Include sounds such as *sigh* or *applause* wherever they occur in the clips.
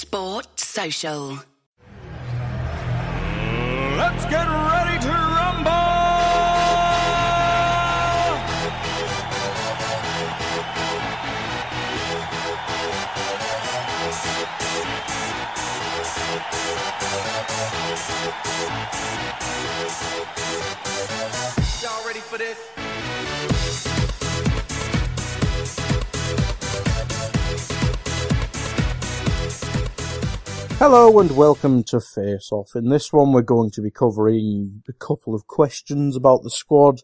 Sport Social. Let's get ready to rumble! Y'all ready for this? Hello and welcome to Face Off. In this one, we're going to be covering a couple of questions about the squad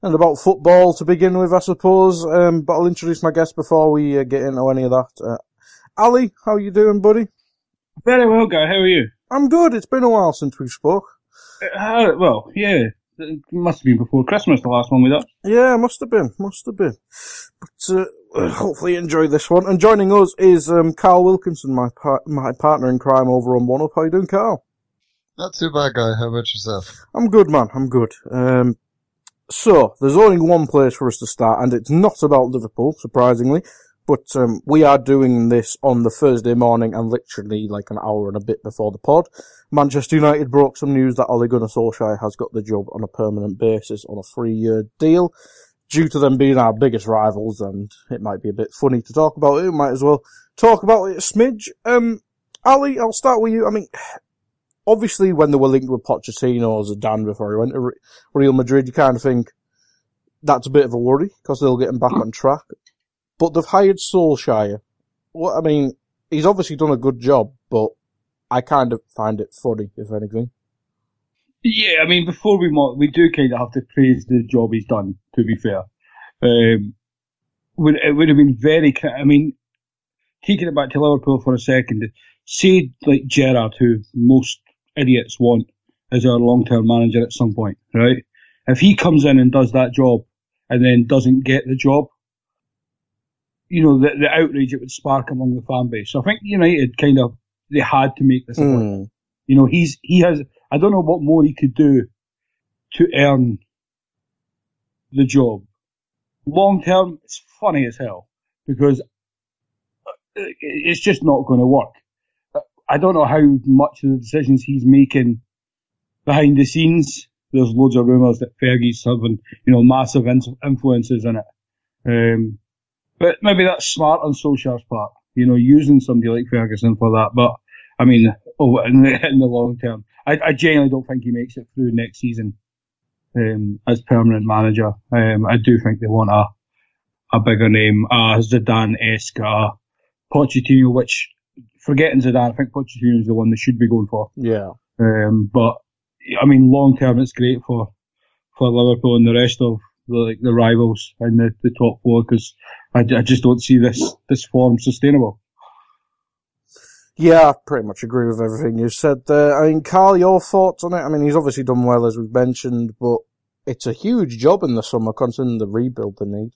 and about football to begin with, I suppose. Um, but I'll introduce my guest before we uh, get into any of that. Uh, Ali, how are you doing, buddy? Very well, guy. How are you? I'm good. It's been a while since we spoke. Uh, well, yeah. It must have been before Christmas, the last one we got. Yeah, must have been. Must have been. But uh, hopefully you enjoy this one. And joining us is um, Karl Wilkinson, my par- my partner in crime over on One Up. How you doing, Karl? Not too bad, guy. How about yourself? I'm good, man. I'm good. Um, so there's only one place for us to start, and it's not about Liverpool, surprisingly. But um, we are doing this on the Thursday morning, and literally like an hour and a bit before the pod. Manchester United broke some news that Ole Gunnar Solskjaer has got the job on a permanent basis on a three-year deal. Due to them being our biggest rivals, and it might be a bit funny to talk about it, we might as well talk about it a smidge. Um, Ali, I'll start with you. I mean, obviously when they were linked with Pochettino or Zidane before he went to Real Madrid, you kind of think that's a bit of a worry because they'll get him back on track. But they've hired Solskjaer. What I mean, he's obviously done a good job, but I kind of find it funny, if anything. Yeah, I mean, before we mo- we do kind of have to praise the job he's done. To be fair, um, would it would have been very. I mean, taking it back to Liverpool for a second, say like Gerrard, who most idiots want as our long-term manager at some point, right? If he comes in and does that job and then doesn't get the job, you know, the, the outrage it would spark among the fan base. So I think United kind of they had to make this. Mm. You know, he's he has. I don't know what more he could do to earn the job. Long term, it's funny as hell because it's just not going to work. I don't know how much of the decisions he's making behind the scenes. There's loads of rumours that Fergie's having, you know, massive in- influences in it. Um, but maybe that's smart on Solskjaer's part, you know, using somebody like Ferguson for that. But I mean, oh, in the, in the long term, I, I genuinely don't think he makes it through next season um, as permanent manager. Um, I do think they want a a bigger name, a Zidane-esque, a Pochettino, which forgetting Zidane, I think Pochettino is the one they should be going for. Yeah. Um, but I mean, long term, it's great for for Liverpool and the rest of the like the rivals in the, the top four because I, I just don't see this this form sustainable. Yeah, I pretty much agree with everything you said there. I mean, Karl, your thoughts on it? I mean, he's obviously done well, as we've mentioned, but it's a huge job in the summer considering the rebuild they need.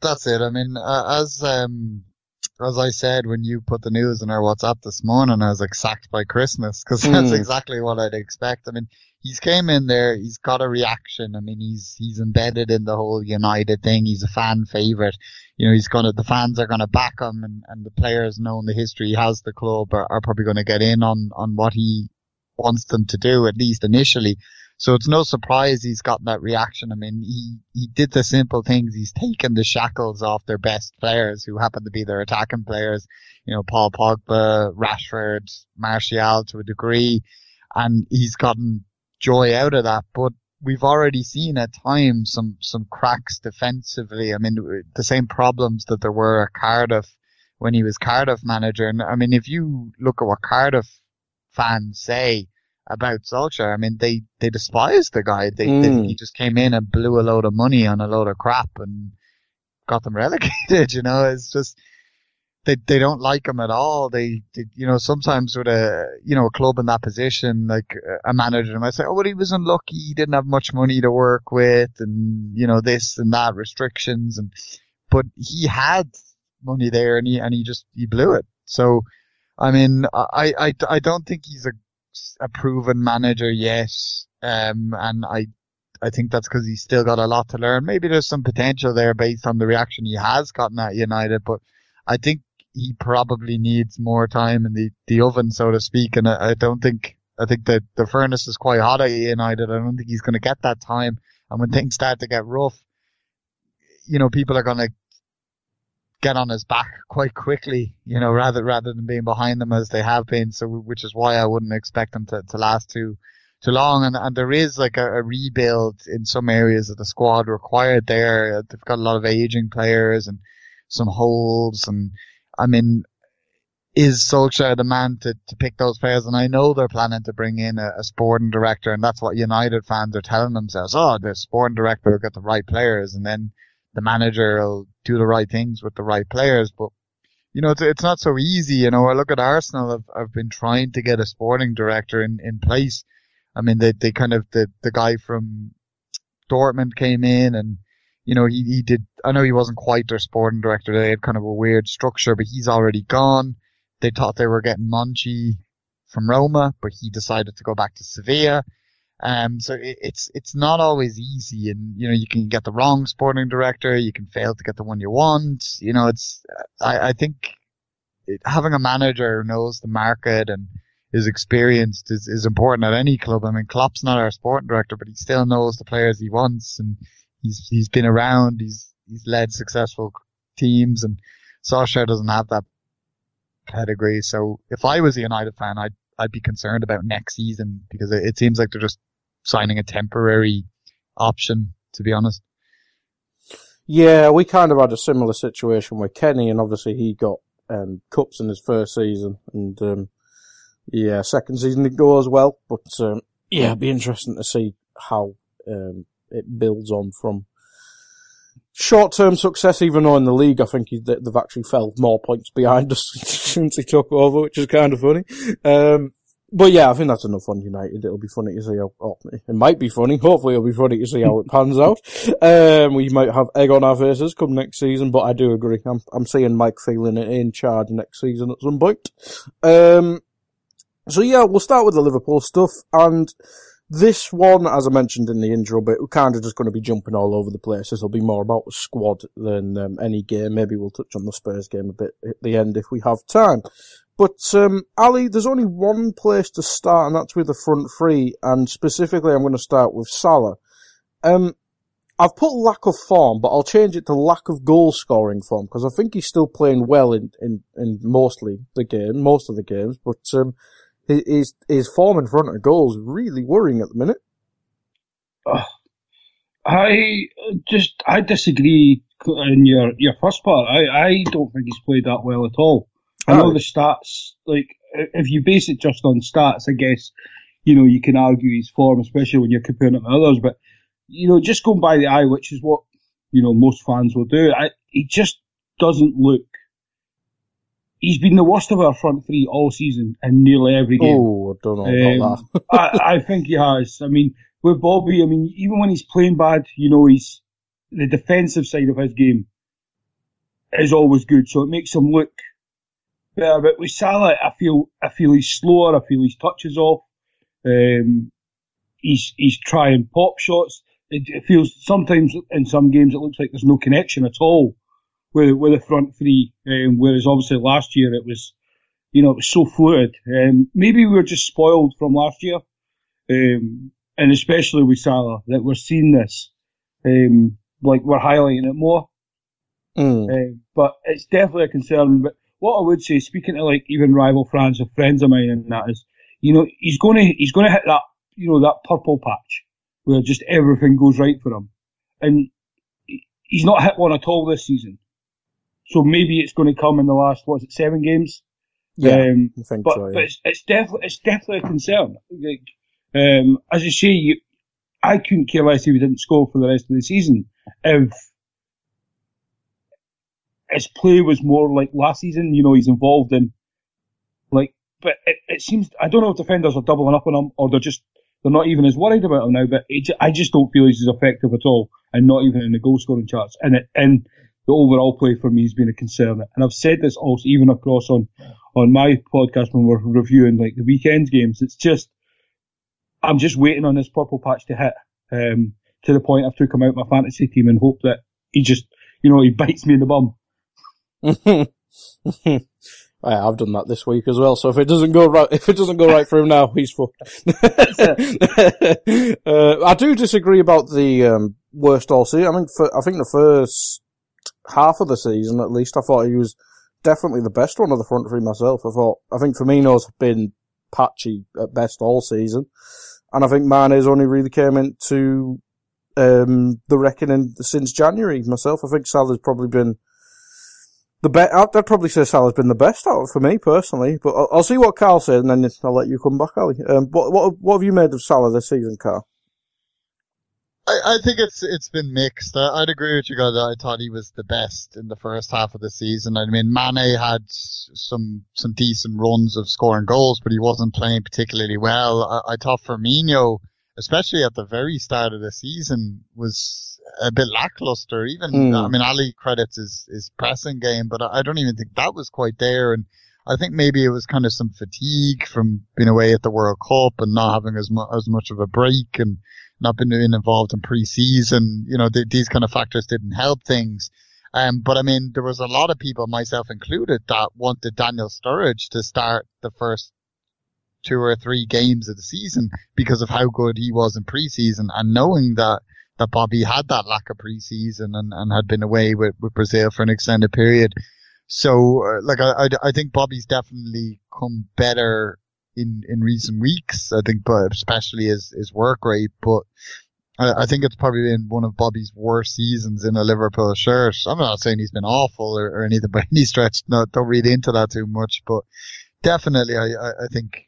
That's it. I mean, uh, as um, as I said when you put the news in our WhatsApp this morning, I was like sacked by Christmas because *laughs* that's Hmm. exactly what I'd expect. I mean, he's came in there, he's got a reaction. I mean, he's he's embedded in the whole United thing. He's a fan favorite. You know, he's gonna the fans are gonna back him, and and the players knowing the history he has the club are, are probably gonna get in on on what he wants them to do at least initially. So it's no surprise he's gotten that reaction. I mean, he, he did the simple things. He's taken the shackles off their best players who happen to be their attacking players. You know, Paul Pogba, Rashford, Martial to a degree. And he's gotten joy out of that. But we've already seen at times some, some cracks defensively. I mean, the same problems that there were at Cardiff when he was Cardiff manager. And I mean, if you look at what Cardiff fans say, about Solskjaer. I mean, they, they despise the guy. They, they Mm. he just came in and blew a load of money on a load of crap and got them relegated. *laughs* You know, it's just they they don't like him at all. They, they you know sometimes with a you know a club in that position, like a manager might say, oh, well, he was unlucky. He didn't have much money to work with, and you know this and that restrictions, and but he had money there, and he and he just he blew it. So, I mean, I I, I don't think he's a a proven manager yet, um, and I I think that's because he's still got a lot to learn. Maybe there's some potential there based on the reaction he has gotten at United, but I think he probably needs more time in the, the oven, so to speak. And I, I don't think, I think that the furnace is quite hot at United. I don't think he's going to get that time. And when things start to get rough, you know, people are going to get on his back quite quickly, you know, rather, rather than being behind them as they have been. So, which is why I wouldn't expect them to, to last too, too long. And, and there is like a, a rebuild in some areas of the squad required there. They've got a lot of aging players and some holes and, I mean, is Solskjaer the man to, to pick those players? And I know they're planning to bring in a, a sporting director, and that's what United fans are telling themselves. Oh, the sporting director will get the right players, and then the manager will do the right things with the right players. But you know, it's, it's not so easy. You know, I look at Arsenal. I've, I've been trying to get a sporting director in, in place. I mean, they, they kind of, the, the guy from Dortmund came in and you know, he, he did, I know he wasn't quite their sporting director. They had kind of a weird structure, but he's already gone. They thought they were getting Monchi from Roma, but he decided to go back to Sevilla. Um, so it, it's, it's not always easy and, you know, you can get the wrong sporting director. You can fail to get the one you want. You know, it's, I, I think it, having a manager who knows the market and is experienced is, is important at any club. I mean, Klopp's not our sporting director, but he still knows the players he wants and he's he's been around. He's he's led successful teams, and Solskjaer doesn't have that pedigree. So if I was a United fan, I'd I'd be concerned about next season because it, it seems like they're just signing a temporary option. To be honest. Yeah, we kind of had a similar situation with Kenny, and obviously he got um, cups in his first season, and um, yeah, second season didn't go as well. But um, yeah, it'd be interesting to see how um, it builds on from short-term success, even though in the league I think they've actually fell more points behind *laughs* us since he took over, which is kind of funny. Um, but yeah, I think that's enough on United. It'll be funny to see how, oh, it might be funny. Hopefully it'll be funny to see how it pans out. Um, we might have egg on our faces come next season, but I do agree. I'm, I'm seeing Mike Phelan in charge next season at some point. Um, so yeah, we'll start with the Liverpool stuff and this one, as I mentioned in the intro bit, we're kind of just going to be jumping all over the place. This will be more about the squad than um, any game. Maybe we'll touch on the Spurs game a bit at the end if we have time. But, um, Ali, there's only one place to start, and that's with the front three, and specifically I'm going to start with Salah. Um, I've put lack of form, but I'll change it to lack of goal scoring form, because I think he's still playing well in, in, in mostly the game, most of the games, but, um, his his form in front of goals is really worrying at the minute. Uh, I just I disagree in your your first part. I I don't think he's played that well at all. I know the stats. Like if you base it just on stats, I guess you know you can argue his form, especially when you're comparing it to others. But you know, just going by the eye, which is what you know most fans will do. I, he just doesn't look he's been the worst of our front three all season in nearly every game. Oh, I don't know about um, that. *laughs* I, I, think he has. I mean, with Bobby, I mean, even when he's playing bad, you know, he's the defensive side of his game is always good, so it makes him look better. But with Salah, I feel I feel he's slower. I feel his touches off. Um, he's he's trying pop shots. It, it feels sometimes in some games it looks like there's no connection at all with, with the front three, um, whereas obviously last year it was, you know, it was so fluid. Um, maybe we were just spoiled from last year, um, and especially with Salah, that we're seeing this, um, like we're highlighting it more. Mm. Uh, but it's definitely a concern. But what I would say, speaking to like even rival fans or friends of mine, and that is, you know, he's going to he's going to hit that you know that purple patch where just everything goes right for him, and he's not hit one at all this season. So maybe it's going to come in the last, what's it, seven games? Yeah, um, I think but, so. Yeah. But it's, it's definitely it's definitely a concern. Like, um, as you say, you, I couldn't care less if he didn't score for the rest of the season if his play was more like last season. You know, he's involved in like, but it, it seems I don't know if defenders are doubling up on him or they're just they're not even as worried about him now. But it, I just don't feel he's as effective at all, and not even in the goal scoring charts. And it, and the overall play for me has been a concern. And I've said this also even across on on my podcast when we're reviewing like the weekend games. It's just I'm just waiting on this purple patch to hit. Um, to the point I've took him out my fantasy team and hope that he just, you know, he bites me in the bum. *laughs* *laughs* I've done that this week as well. So if it doesn't go right, if it doesn't go right for him now, he's fucked. *laughs* uh, I do disagree about the um, worst all season. I mean, for, I think the first half of the season, at least, I thought he was definitely the best one of the front three myself. I thought I think Firmino's been patchy at best all season, and I think Mane's only really came into um, the reckoning since January. Myself, I think Salah's probably been the best. I'd probably say Salah's been the best out for me personally. But I'll, I'll see what Karl says, and then I'll let you come back, Ali. Um, what what what have you made of Salah this season, Karl? I, I think it's it's been mixed. I, would agree with you guys. That I thought he was the best in the first half of the season. I mean, Mane had some some decent runs of scoring goals, but he wasn't playing particularly well. I, I thought Firmino especially at the very start of the season, was a bit lackluster. Even mm. I mean, Ali credits his his pressing game, but I don't even think that was quite there. And I think maybe it was kind of some fatigue from being away at the World Cup and not having as much as much of a break and not being involved in pre-season. You know, th- these kind of factors didn't help things. Um, but I mean, there was a lot of people, myself included, that wanted Daniel Sturridge to start the first two or three games of the season because of how good he was in preseason and knowing that that Bobby had that lack of preseason and, and had been away with, with Brazil for an extended period. So, uh, like, I, I, I, think Bobby's definitely come better in, in recent weeks. I think, but especially his, his work rate, but I, I think it's probably been one of Bobby's worst seasons in a Liverpool shirt. I'm not saying he's been awful or, or anything by *laughs* any stretch. No, don't read into that too much, but definitely I, I, I think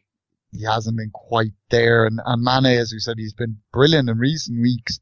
he hasn't been quite there. And, and Mane, as you said, he's been brilliant in recent weeks.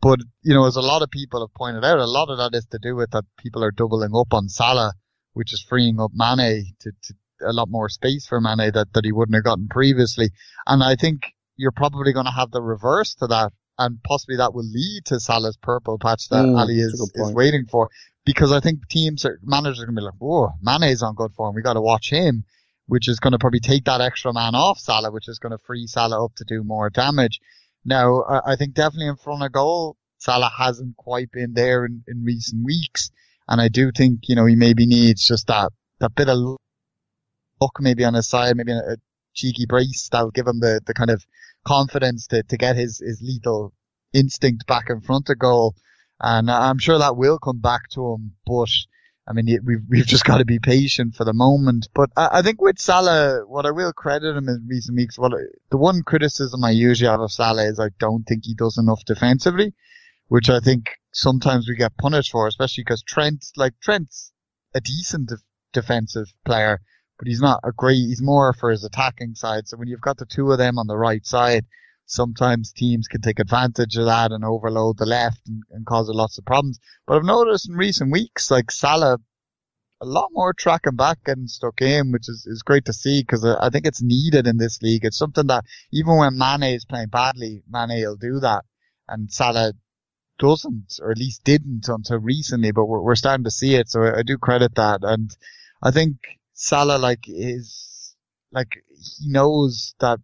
But, you know, as a lot of people have pointed out, a lot of that is to do with that people are doubling up on Salah, which is freeing up Mane to, to a lot more space for Mane that, that he wouldn't have gotten previously. And I think you're probably going to have the reverse to that. And possibly that will lead to Salah's purple patch that mm, Ali is, is waiting for. Because I think teams are, managers are going to be like, whoa, Mane's on good form. We got to watch him which is going to probably take that extra man off Salah, which is going to free Salah up to do more damage. Now, I think definitely in front of goal, Salah hasn't quite been there in, in recent weeks. And I do think, you know, he maybe needs just that, that bit of luck maybe on his side, maybe a, cheeky brace that'll give him the, the kind of confidence to, to get his, his lethal instinct back in front of goal. And I'm sure that will come back to him, but I mean, we've we've just *laughs* got to be patient for the moment. But I, I, think with Salah, what I will credit him in recent weeks, what the one criticism I usually have of Salah is I don't think he does enough defensively, which I think sometimes we get punished for, especially because Trent, like Trent's a decent def- defensive player, but he's not a great. He's more for his attacking side. So when you've got the two of them on the right side, sometimes teams can take advantage of that and overload the left and, and cause lots of problems. But I've noticed in recent weeks, like Salah, a lot more tracking back and stuck in, which is, is great to see because I think it's needed in this league. It's something that even when Mane is playing badly, Mane will do that. And Salah doesn't, or at least didn't until recently, but we're, we're starting to see it. So I, I do credit that. And I think Salah, like, is, like, he knows that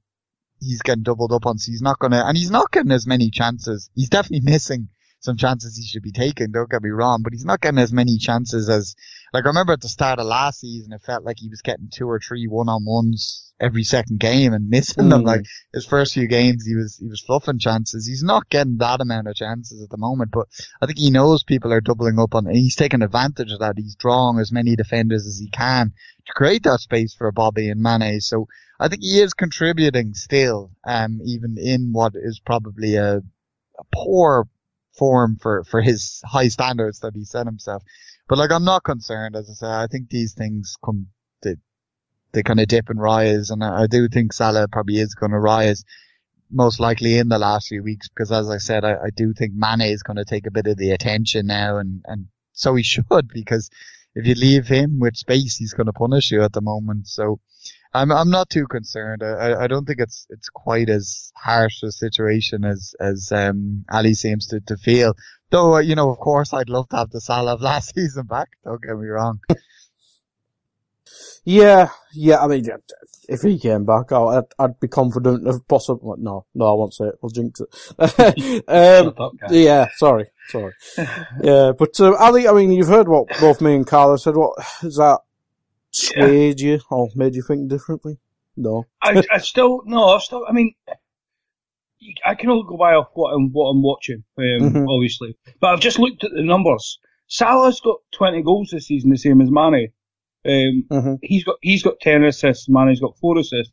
he's getting doubled up on, so he's not gonna, and he's not getting as many chances. He's definitely missing some chances he should be taking, don't get me wrong, but he's not getting as many chances as, like I remember at the start of last season, it felt like he was getting two or three one-on-ones every second game and missing mm. them. Like his first few games, he was, he was fluffing chances. He's not getting that amount of chances at the moment, but I think he knows people are doubling up on, and he's taking advantage of that. He's drawing as many defenders as he can to create that space for Bobby and Mane. So I think he is contributing still, um, even in what is probably a, a poor form for, for his high standards that he set himself. But like, I'm not concerned, as I say, I think these things come, they, they kind of dip and rise, and I, I do think Salah probably is going to rise most likely in the last few weeks, because as I said, I, I do think Mane is going to take a bit of the attention now, and, and so he *laughs* should, because if you leave him with space, he's going to punish you at the moment. So I'm I'm not too concerned. I, I don't think it's it's quite as harsh a situation as as um, Ali seems to, to feel. Though uh, you know, of course, I'd love to have the Salah of *laughs* last season back. Don't get me wrong. Yeah, yeah. I mean, if he came back, I'd, I'd be confident of possible. No, no, I won't say it. We'll jinx it. *laughs* um, yeah, sorry, sorry. *laughs* yeah, but uh, Ali, I mean, you've heard what both me and Carla said. What is that swayed yeah. you or made you think differently? No, I, I still no. I still. I mean, I can only go by off what I'm what I'm watching, um, mm-hmm. obviously. But I've just looked at the numbers. Salah's got 20 goals this season, the same as Mane. Um, mm-hmm. He's got he's got ten assists. Mane's got four assists.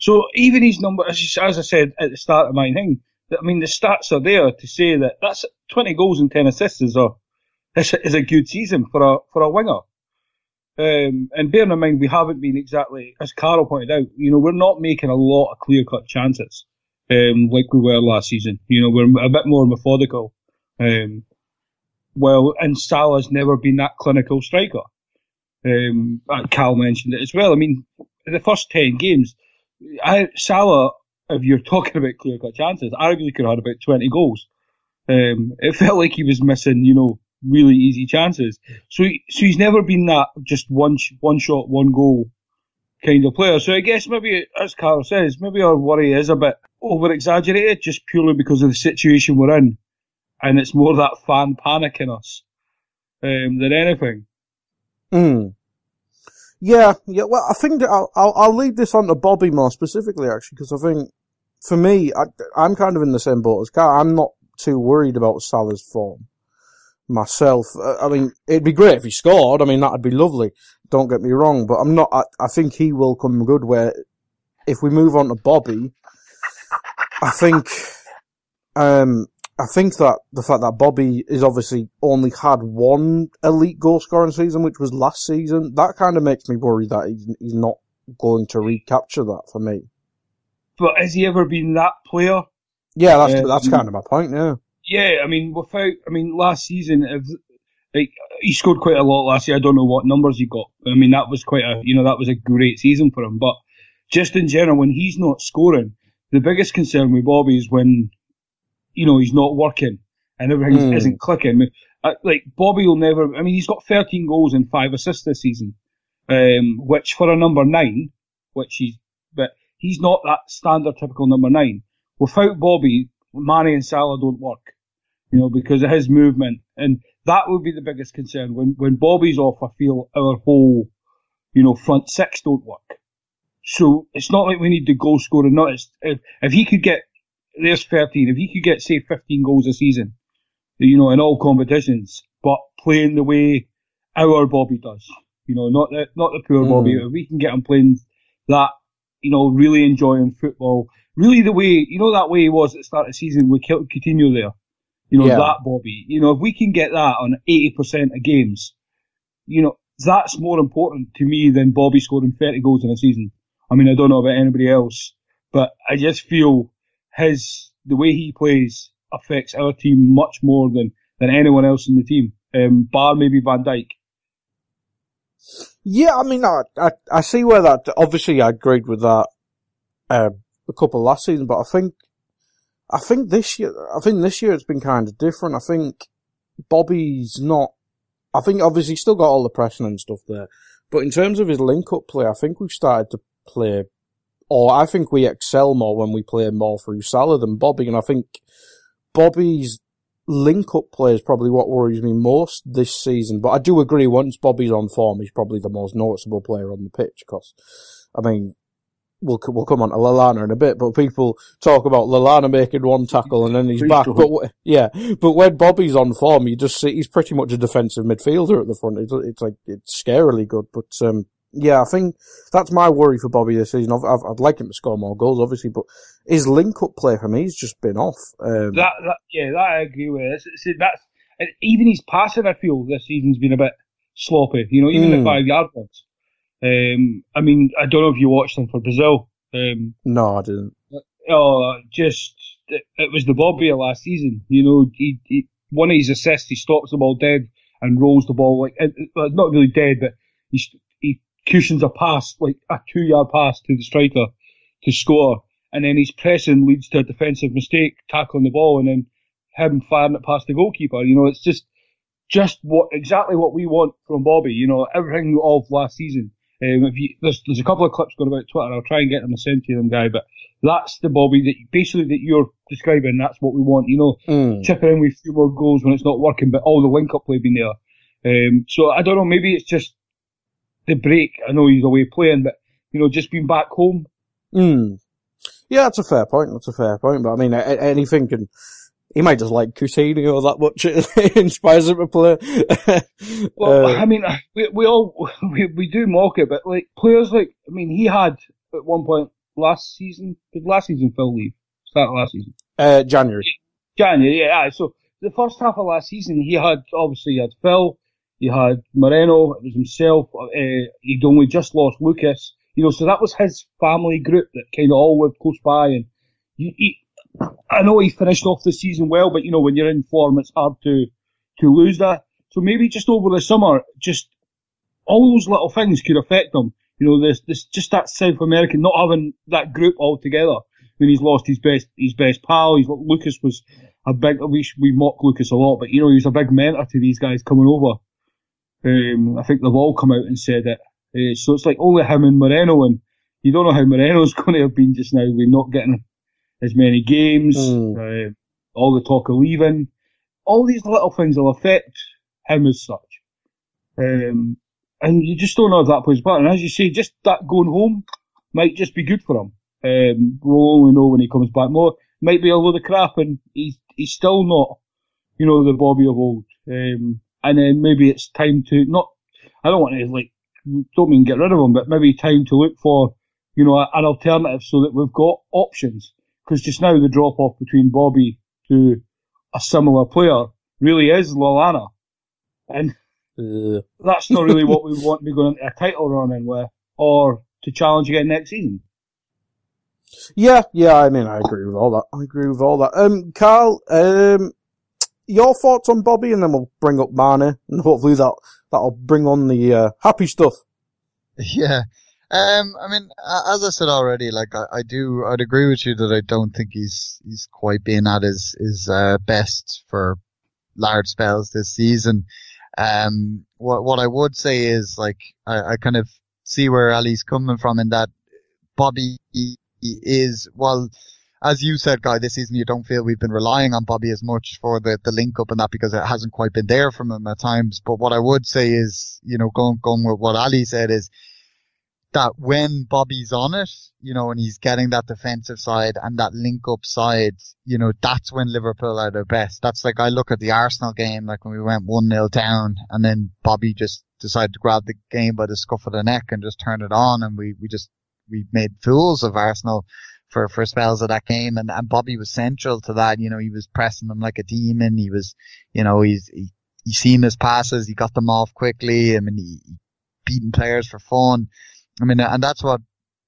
So even his number, as, as I said at the start of my thing, I mean the stats are there to say that that's twenty goals and ten assists is a is a, is a good season for a for a winger. Um, and bearing in mind we haven't been exactly, as Karl pointed out, you know, we're not making a lot of clear cut chances um, like we were last season. You know, we're a bit more methodical. Um, well, and Salah's never been that clinical striker. Um, Karl mentioned it as well. I mean, the first 10 games, I, Salah, if you're *laughs* talking about clear cut chances, arguably could have had about 20 goals. Um, it felt like he was missing, you know, really easy chances. So, he, so he's never been that just one, one shot, one goal kind of player. So I guess maybe, as Karl says, maybe our worry is a bit over exaggerated just purely because of the situation we're in. And it's more that fan panic in us, um, than anything. Hmm. Yeah, yeah. Well, I think I'll, I'll, I'll lead this on to Bobby more specifically, actually, because I think for me, I, I'm kind of in the same boat as Karl. I'm not too worried about Salah's form myself. Uh, I mean, it'd be great if he scored. I mean, that'd be lovely. Don't get me wrong, but I'm not. I, I think he will come good. Where if we move on to Bobby, I think um, I think that the fact that Bobby is obviously only had one elite goal scoring season, which was last season, that kind of makes me worry that he's, he's not going to recapture that for me. But has he ever been that player? Yeah, that's um, that's kind of my point. Yeah. Yeah, I mean, without, I mean, last season, if, like, he scored quite a lot last year. I don't know what numbers he got. I mean, that was quite a, you know, that was a great season for him. But just in general, when he's not scoring, the biggest concern with Bobby is when you know, he's not working and everything mm. isn't clicking. Uh, like Bobby will never. I mean, he's got 13 goals and five assists this season, um, which for a number nine, which he's, but he's not that standard typical number nine. Without Bobby, Mane and Salah don't work, you know, because of his movement, and that would be the biggest concern. When when Bobby's off, I feel our whole, you know, front six don't work. So it's not like we need the goal scorer. Not if if he could get there's 13. If he could get, say, 15 goals a season, you know, in all competitions, but playing the way our Bobby does, you know, not the, not the poor mm. Bobby, if we can get him playing that, you know, really enjoying football, really the way, you know, that way he was at the start of the season with Coutinho there, you know, yeah. that Bobby, you know, if we can get that on 80% of games, you know, that's more important to me than Bobby scoring 30 goals in a season. I mean, I don't know about anybody else, but I just feel his the way he plays affects our team much more than than anyone else in the team, um, bar maybe Van Dijk. Yeah, I mean, I, I, I see where that. Obviously, I agreed with that um, a couple last season, but I think I think this year, I think this year it's been kind of different. I think Bobby's not. I think obviously he's still got all the pressing and stuff there, but in terms of his link-up play, I think we've started to play or I think we excel more when we play more through Salah than Bobby, and I think Bobby's link-up play is probably what worries me most this season. But I do agree, once Bobby's on form, he's probably the most noticeable player on the pitch, because, I mean, we'll, we'll come on to Lallana in a bit, but people talk about Lallana making one tackle and then he's back. But yeah, but when Bobby's on form, you just see he's pretty much a defensive midfielder at the front. It's, it's like it's scarily good. But um, yeah, I think that's my worry for Bobby this season. i would like him to score more goals, obviously, but his link-up play for me has just been off. Um, that, that, yeah, that I agree with. See, that's even his passing. I feel this season's been a bit sloppy. You know, even mm. the hmm. five-yard ones. Um, I mean, I don't know if you watched them for Brazil. Um, no, I didn't. Oh, just it, it was the Bobby last season. You know, he, he, one of his assists, he stops the ball dead and rolls the ball like not really dead, but he he cushions a pass like a two yard pass to the striker to score, and then his pressing leads to a defensive mistake, tackling the ball, and then him firing it past the goalkeeper. You know, it's just just what exactly what we want from Bobby. You know, everything of last season. Um, you, there's there's a couple of clips going about Twitter. I'll try and get them to send to them, guy. But that's the Bobby that basically that you're describing. That's what we want. You know, Mm. chipping in with a few more goals when it's not working, but all the link up play being there. Um, so I don't know. Maybe it's just the break. I know he's away playing, but you know, just being back home. Mm. Yeah, that's a fair point. That's a fair point. But I mean, anything can. He might just like Coutinho that much. *laughs* It inspires him to play. *laughs* Well, Uh, I mean, we, we all *laughs* we, we do mock it, but like players like I mean, he had at one point last season. Did last season Phil leave? Start last season. uh, January. January, yeah. So the first half of last season, he had obviously he had Phil, he had Moreno, it was himself. Uh, he'd only just lost Lucas, you know. So that was his family group that kind of all lived close by. And he, he, I know he finished off the season well, but you know when you're in form, it's hard to to lose that. So maybe just over the summer, just all those little things could affect him. You know, this this just that South American not having that group all together. When he's lost his best his best pal, he's Lucas was a big. We we mock Lucas a lot, but you know he was a big mentor to these guys coming over. Um, I think they've all come out and said it. Uh, so it's like only him and Moreno, and you don't know how Moreno's *laughs* going to have been just now. We're not getting as many games. Uh, all the talk of leaving. All these little things will affect him as such. Um, and you just don't know if that plays a part. And as you say, just that going home might just be good for him. Um, we'll only know when he comes back more. Might be a load of crap and he's, he's still not, you know, the Bobby of old. Um, and then maybe it's time to not, I don't want to like, don't mean get rid of him, but maybe time to look for, you know, an alternative so that we've got options. Because just now the drop off between Bobby to a similar player really is Lallana. And Uh, that's not really what we *laughs* want to be going into a title run in with, or to challenge again next season. Yeah, yeah, I mean, I agree with all that. I agree with all that. Um, Karl, um, your thoughts on Bobby, and then we'll bring up Mane, and hopefully that, that'll bring on the, uh, happy stuff. Yeah. Um, I mean, as I said already, like I, I do, I'd agree with you that I don't think he's he's quite been at his his uh, best for large spells this season. Um, what what I would say is like I, I kind of see where Ali's coming from in that Bobby is well. As you said, Guy, this season you don't feel we've been relying on Bobby as much for the, the link up and that because it hasn't quite been there from him at times. But what I would say is, you know, going, going with what Ali said is, that when Bobby's on it, you know, and he's getting that defensive side and that link up side, you know, that's when Liverpool are their best. That's like I look at the Arsenal game, like when we went 1-0 down and then Bobby just decided to grab the game by the scuff of the neck and just turn it on and we, we just, we made fools of Arsenal for, for spells of that game and, and Bobby was central to that. You know, he was pressing them like a demon. He was, you know, he's, he, he seen his passes. He got them off quickly. I mean, he, he beating players for fun. I mean, and that's what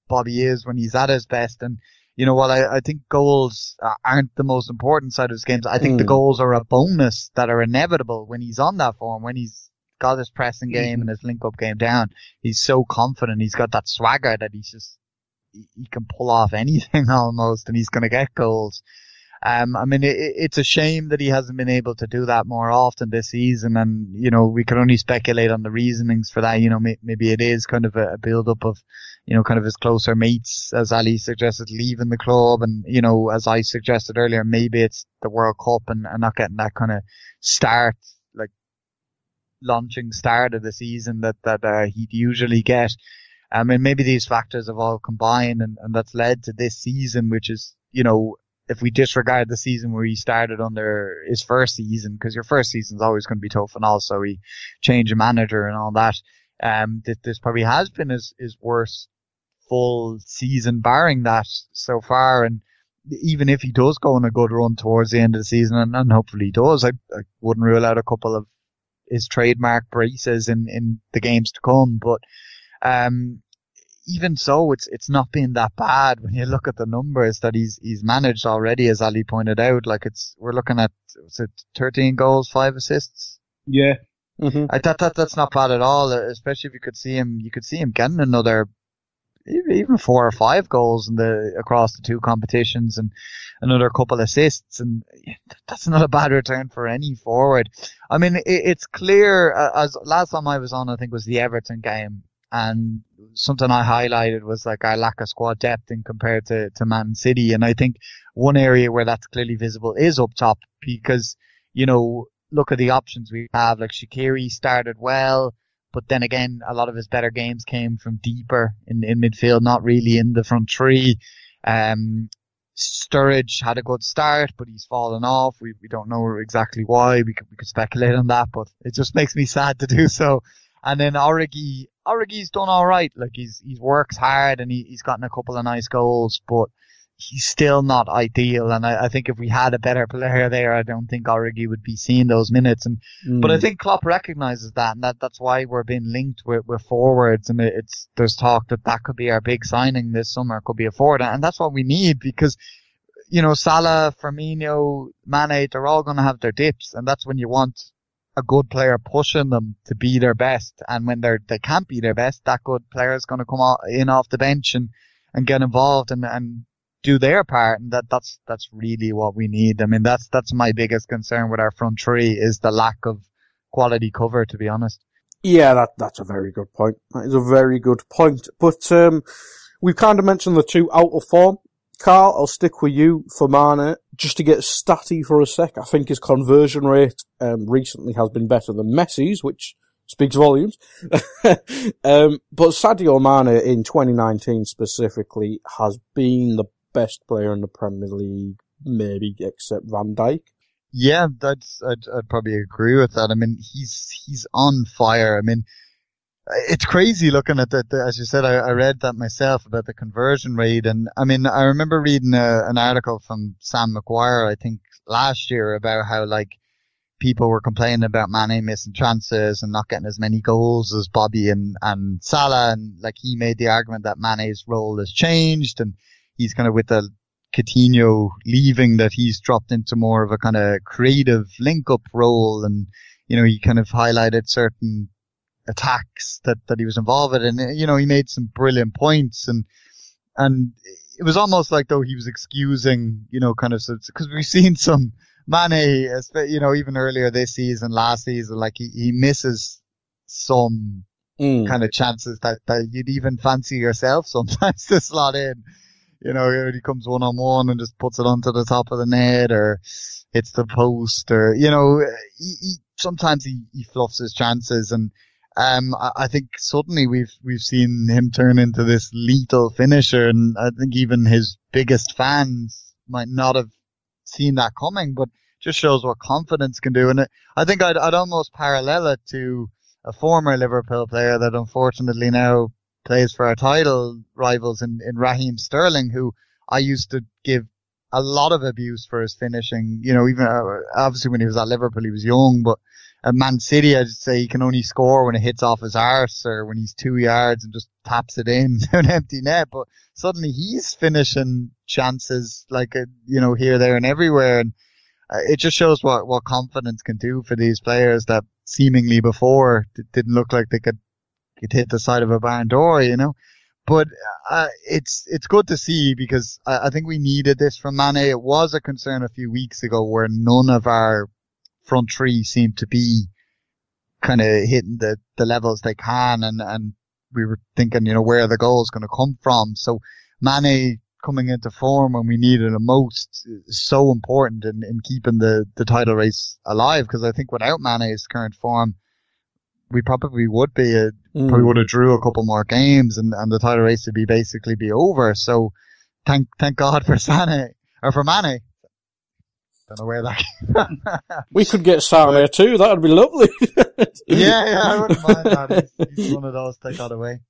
Bobby is when he's at his best. And, you know, while I, I think goals aren't the most important side of his games, I think Mm. the goals are a bonus that are inevitable when he's on that form, when he's got his pressing game and his link up game down. He's so confident. He's got that swagger that he's just, he, he can pull off anything *laughs* almost and he's going to get goals. Um, I mean, it, it's a shame that he hasn't been able to do that more often this season, and you know we can only speculate on the reasonings for that. You know, may, maybe it is kind of a, a build up of, you know, kind of his closer mates, as Ali suggested, leaving the club, and you know, as I suggested earlier, maybe it's the World Cup and, and not getting that kind of start, like launching start of the season that that uh, he'd usually get. I mean, maybe these factors have all combined, and, and that's led to this season, which is, you know, if we disregard the season where he started under his first season, because your first season's always going to be tough, and also he changed a manager and all that. Um, this, this probably has been his, his worst full season, barring that so far. And even if he does go on a good run towards the end of the season, and, and hopefully he does, I, I wouldn't rule out a couple of his trademark braces in, in the games to come. But um, even so, it's it's not been that bad when you look at the numbers that he's he's managed already, as Ali pointed out. Like it's we're looking at was it 13 goals, five assists. Yeah, Mm-hmm. I thought that that's not bad at all. Especially if you could see him, you could see him getting another, even four or five goals in the across the two competitions and another couple assists, and *laughs* that's not a bad return for any forward. I mean, it, it's clear uh, as last time I was on, I think was the Everton game, and something I highlighted was like our lack of squad depth in compared to, to Man City. And I think one area where that's clearly visible is up top because, you know, look at the options we have. Like Shaqiri started well, but then again, a lot of his better games came from deeper in, in midfield, not really in the front three. Um, Sturridge had a good start, but he's fallen off. We, we don't know exactly why. We could, we could speculate on that, but it just makes me sad to do so. And then Origi, Origi's done all right. Like he's he's works hard and he, he's gotten a couple of nice goals, but he's still not ideal. And I, I think if we had a better player there, I don't think Origi would be seeing those minutes. And Mm. but I think Klopp recognizes that, and that that's why we're being linked with, with forwards. And it, it's there's talk that that could be our big signing this summer, could be a forward, and that's what we need because. You know, Salah, Firmino, Mane, they're all going to have their dips, and that's when you want a good player pushing them to be their best. And when they're, they can't be their best, that good player is going to come in off the bench and, and get involved and, and do their part. And that, that's, that's really what we need. I mean, that's, that's my biggest concern with our front three is the lack of quality cover, to be honest. Yeah, that that's a very good point. That is a very good point. But um, we've kind of mentioned the two out of form. Karl, I'll stick with you for Mane. Just to get statty for a sec, I think his conversion rate um, recently has been better than Messi's, which speaks volumes. *laughs* um, but Sadio Mane in 2019 specifically has been the best player in the Premier League, maybe except Van Dijk. Yeah, that's I'd, I'd probably agree with that. I mean, he's he's on fire. I mean, it's crazy looking at that. As you said, I, I read that myself about the conversion rate, and I mean, I remember reading a, an article from Sam McGuire, I think last year, about how like people were complaining about Mane missing chances and not getting as many goals as Bobby and and Salah, and like he made the argument that Mane's role has changed, and he's kind of with the Coutinho leaving that he's dropped into more of a kind of creative link-up role, and you know he kind of highlighted certain attacks that that he was involved in, and you know he made some brilliant points, and and it was almost like though he was excusing, you know, kind of because we've seen some Mane, you know, even earlier this season, last season, like he, he misses some Mm. kind of chances that, that you'd even fancy yourself sometimes *laughs* to slot in. You know, he comes one on one and just puts it onto the top of the net or hits the post or, you know, he, he sometimes he, he fluffs his chances and, um, I, think suddenly we've, we've seen him turn into this lethal finisher and I think even his biggest fans might not have seen that coming, but just shows what confidence can do. And it, I think I'd, I'd almost parallel it to a former Liverpool player that unfortunately now plays for our title rivals in, in Raheem Sterling, who I used to give a lot of abuse for his finishing. You know, even uh, obviously when he was at Liverpool, he was young, but at Man City, I'd say he can only score when it hits off his arse or when he's two yards and just taps it in *laughs* an empty net. But suddenly he's finishing chances like, uh, you know, here, there and everywhere. And uh, it just shows what, what confidence can do for these players that seemingly before didn't look like they could, could hit the side of a barn door, you know. But uh, it's it's good to see because I, I think we needed this from Mane. It was a concern a few weeks ago where none of our front three seemed to be kind of hitting the, the levels they can, and and we were thinking, you know, where are the goals going to come from? So Mane coming into form when we needed him most is so important in, in keeping the, the title race alive because I think without Mane's current form, we probably would be a, Mm. probably would have drew a couple more games and, and the title race would be basically be over. So thank thank God for Sane or for Mane. Don't know where that. *laughs* We could get Sané too. That'd be lovely. *laughs* yeah, yeah, I wouldn't mind that. He's, he's *laughs* one of those take that away.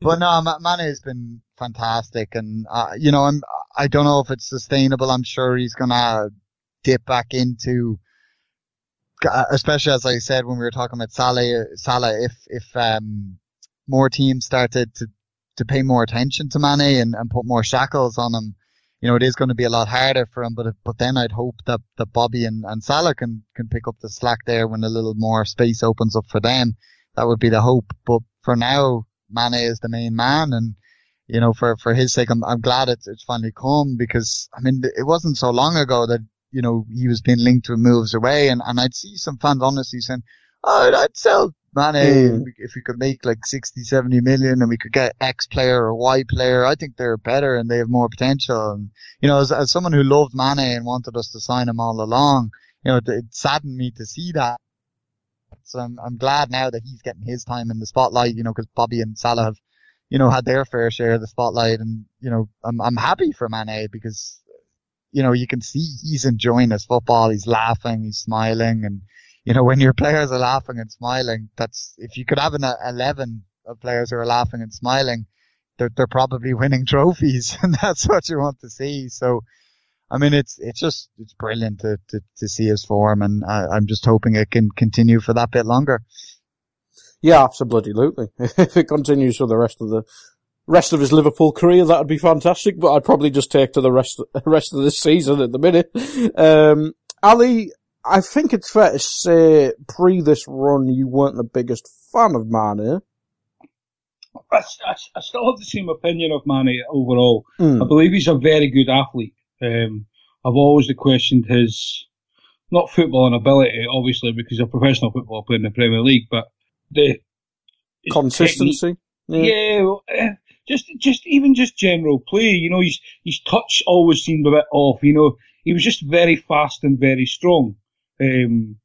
But no, Ma- Mane has been fantastic, and uh, you know, I'm I don't know if it's sustainable. I'm sure he's gonna dip back into, uh, especially as I said when we were talking about Salah. Salah, if if um more teams started to to pay more attention to Mane and, and put more shackles on him, you know, it is going to be a lot harder for him. But but then I'd hope that that Bobby and, and Salah can can pick up the slack there when a little more space opens up for them. That would be the hope. But for now, Mane is the main man, and you know, for for his sake, I'm I'm glad it's it's finally come because I mean, it wasn't so long ago that you know he was being linked to moves away, and and I'd see some fans honestly saying, oh, I'd sell Mane Mm. if we could make like 60, 70 million and we could get X player or Y player. I think they're better and they have more potential. And, you know, as, as someone who loved Mane and wanted us to sign him all along, you know, it, it saddened me to see that. So I'm, I'm glad now that he's getting his time in the spotlight, you know, because Bobby and Salah have, you know, had their fair share of the spotlight. And, you know, I'm, I'm happy for Mane because, you know, you can see he's enjoying his football. He's laughing, he's smiling. And, you know, when your players are laughing and smiling, that's, if you could have an uh, 11 of players who are laughing and smiling, they're, they're probably winning trophies *laughs* and that's what you want to see. So, I mean, it's, it's just, it's brilliant to, to, to see his form and I, I'm just hoping it can continue for that bit longer. Yeah, absolutely. *laughs* if it continues for the rest of the rest of his Liverpool career, that would be fantastic. But I'd probably just take to the rest *laughs* rest of this season at the minute. Um, Ally, I think it's fair to say pre this run, you weren't the biggest fan of Mane. I, I, I still have the same opinion of Mane overall. Mm. I believe he's a very good athlete. Um, I've always questioned his not footballing ability, obviously, because he's a professional footballer playing in the Premier League, but the Consistency. technique- Yeah, well, eh, just just even just general play. You know, his his touch always seemed a bit off. You know, he was just very fast and very strong. Um,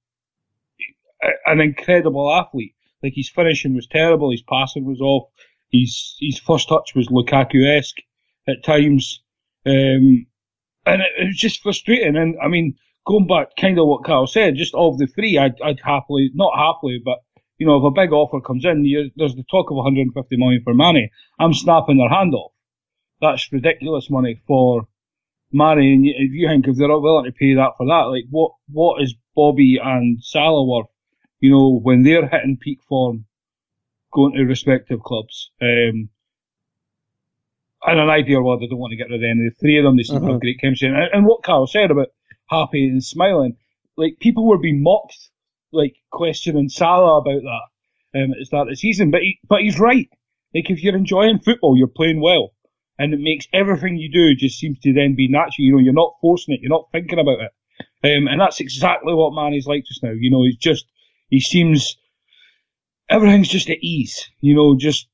an incredible athlete. Like his finishing was terrible, his passing was off, his his first touch was Lukaku-esque at times, um, and it, it was just frustrating. And I mean, going back, kind of what Karl said, just of the three, I'd, I'd happily, not happily, but you know, if a big offer comes in, there's the talk of 150 million for Mane. I'm snapping their hand off. That's ridiculous money for Mane. And if you think if they're not willing to pay that for that, like what what is Bobby and Salah were, You know, when they're hitting peak form, going to respective clubs. Um, in an ideal world, I don't want to get rid of any the three of them. They seem to have great chemistry. And, and what Karl said about happy and smiling, like people were being mocked, like questioning Salah about that um, at the start of the season. But he, but he's right. Like if you're enjoying football, you're playing well, and it makes everything you do just seems to then be natural. You know, you're not forcing it, you're not thinking about it, um, and that's exactly what Manny's like just now. You know, he's just he seems everything's just at ease. You know, just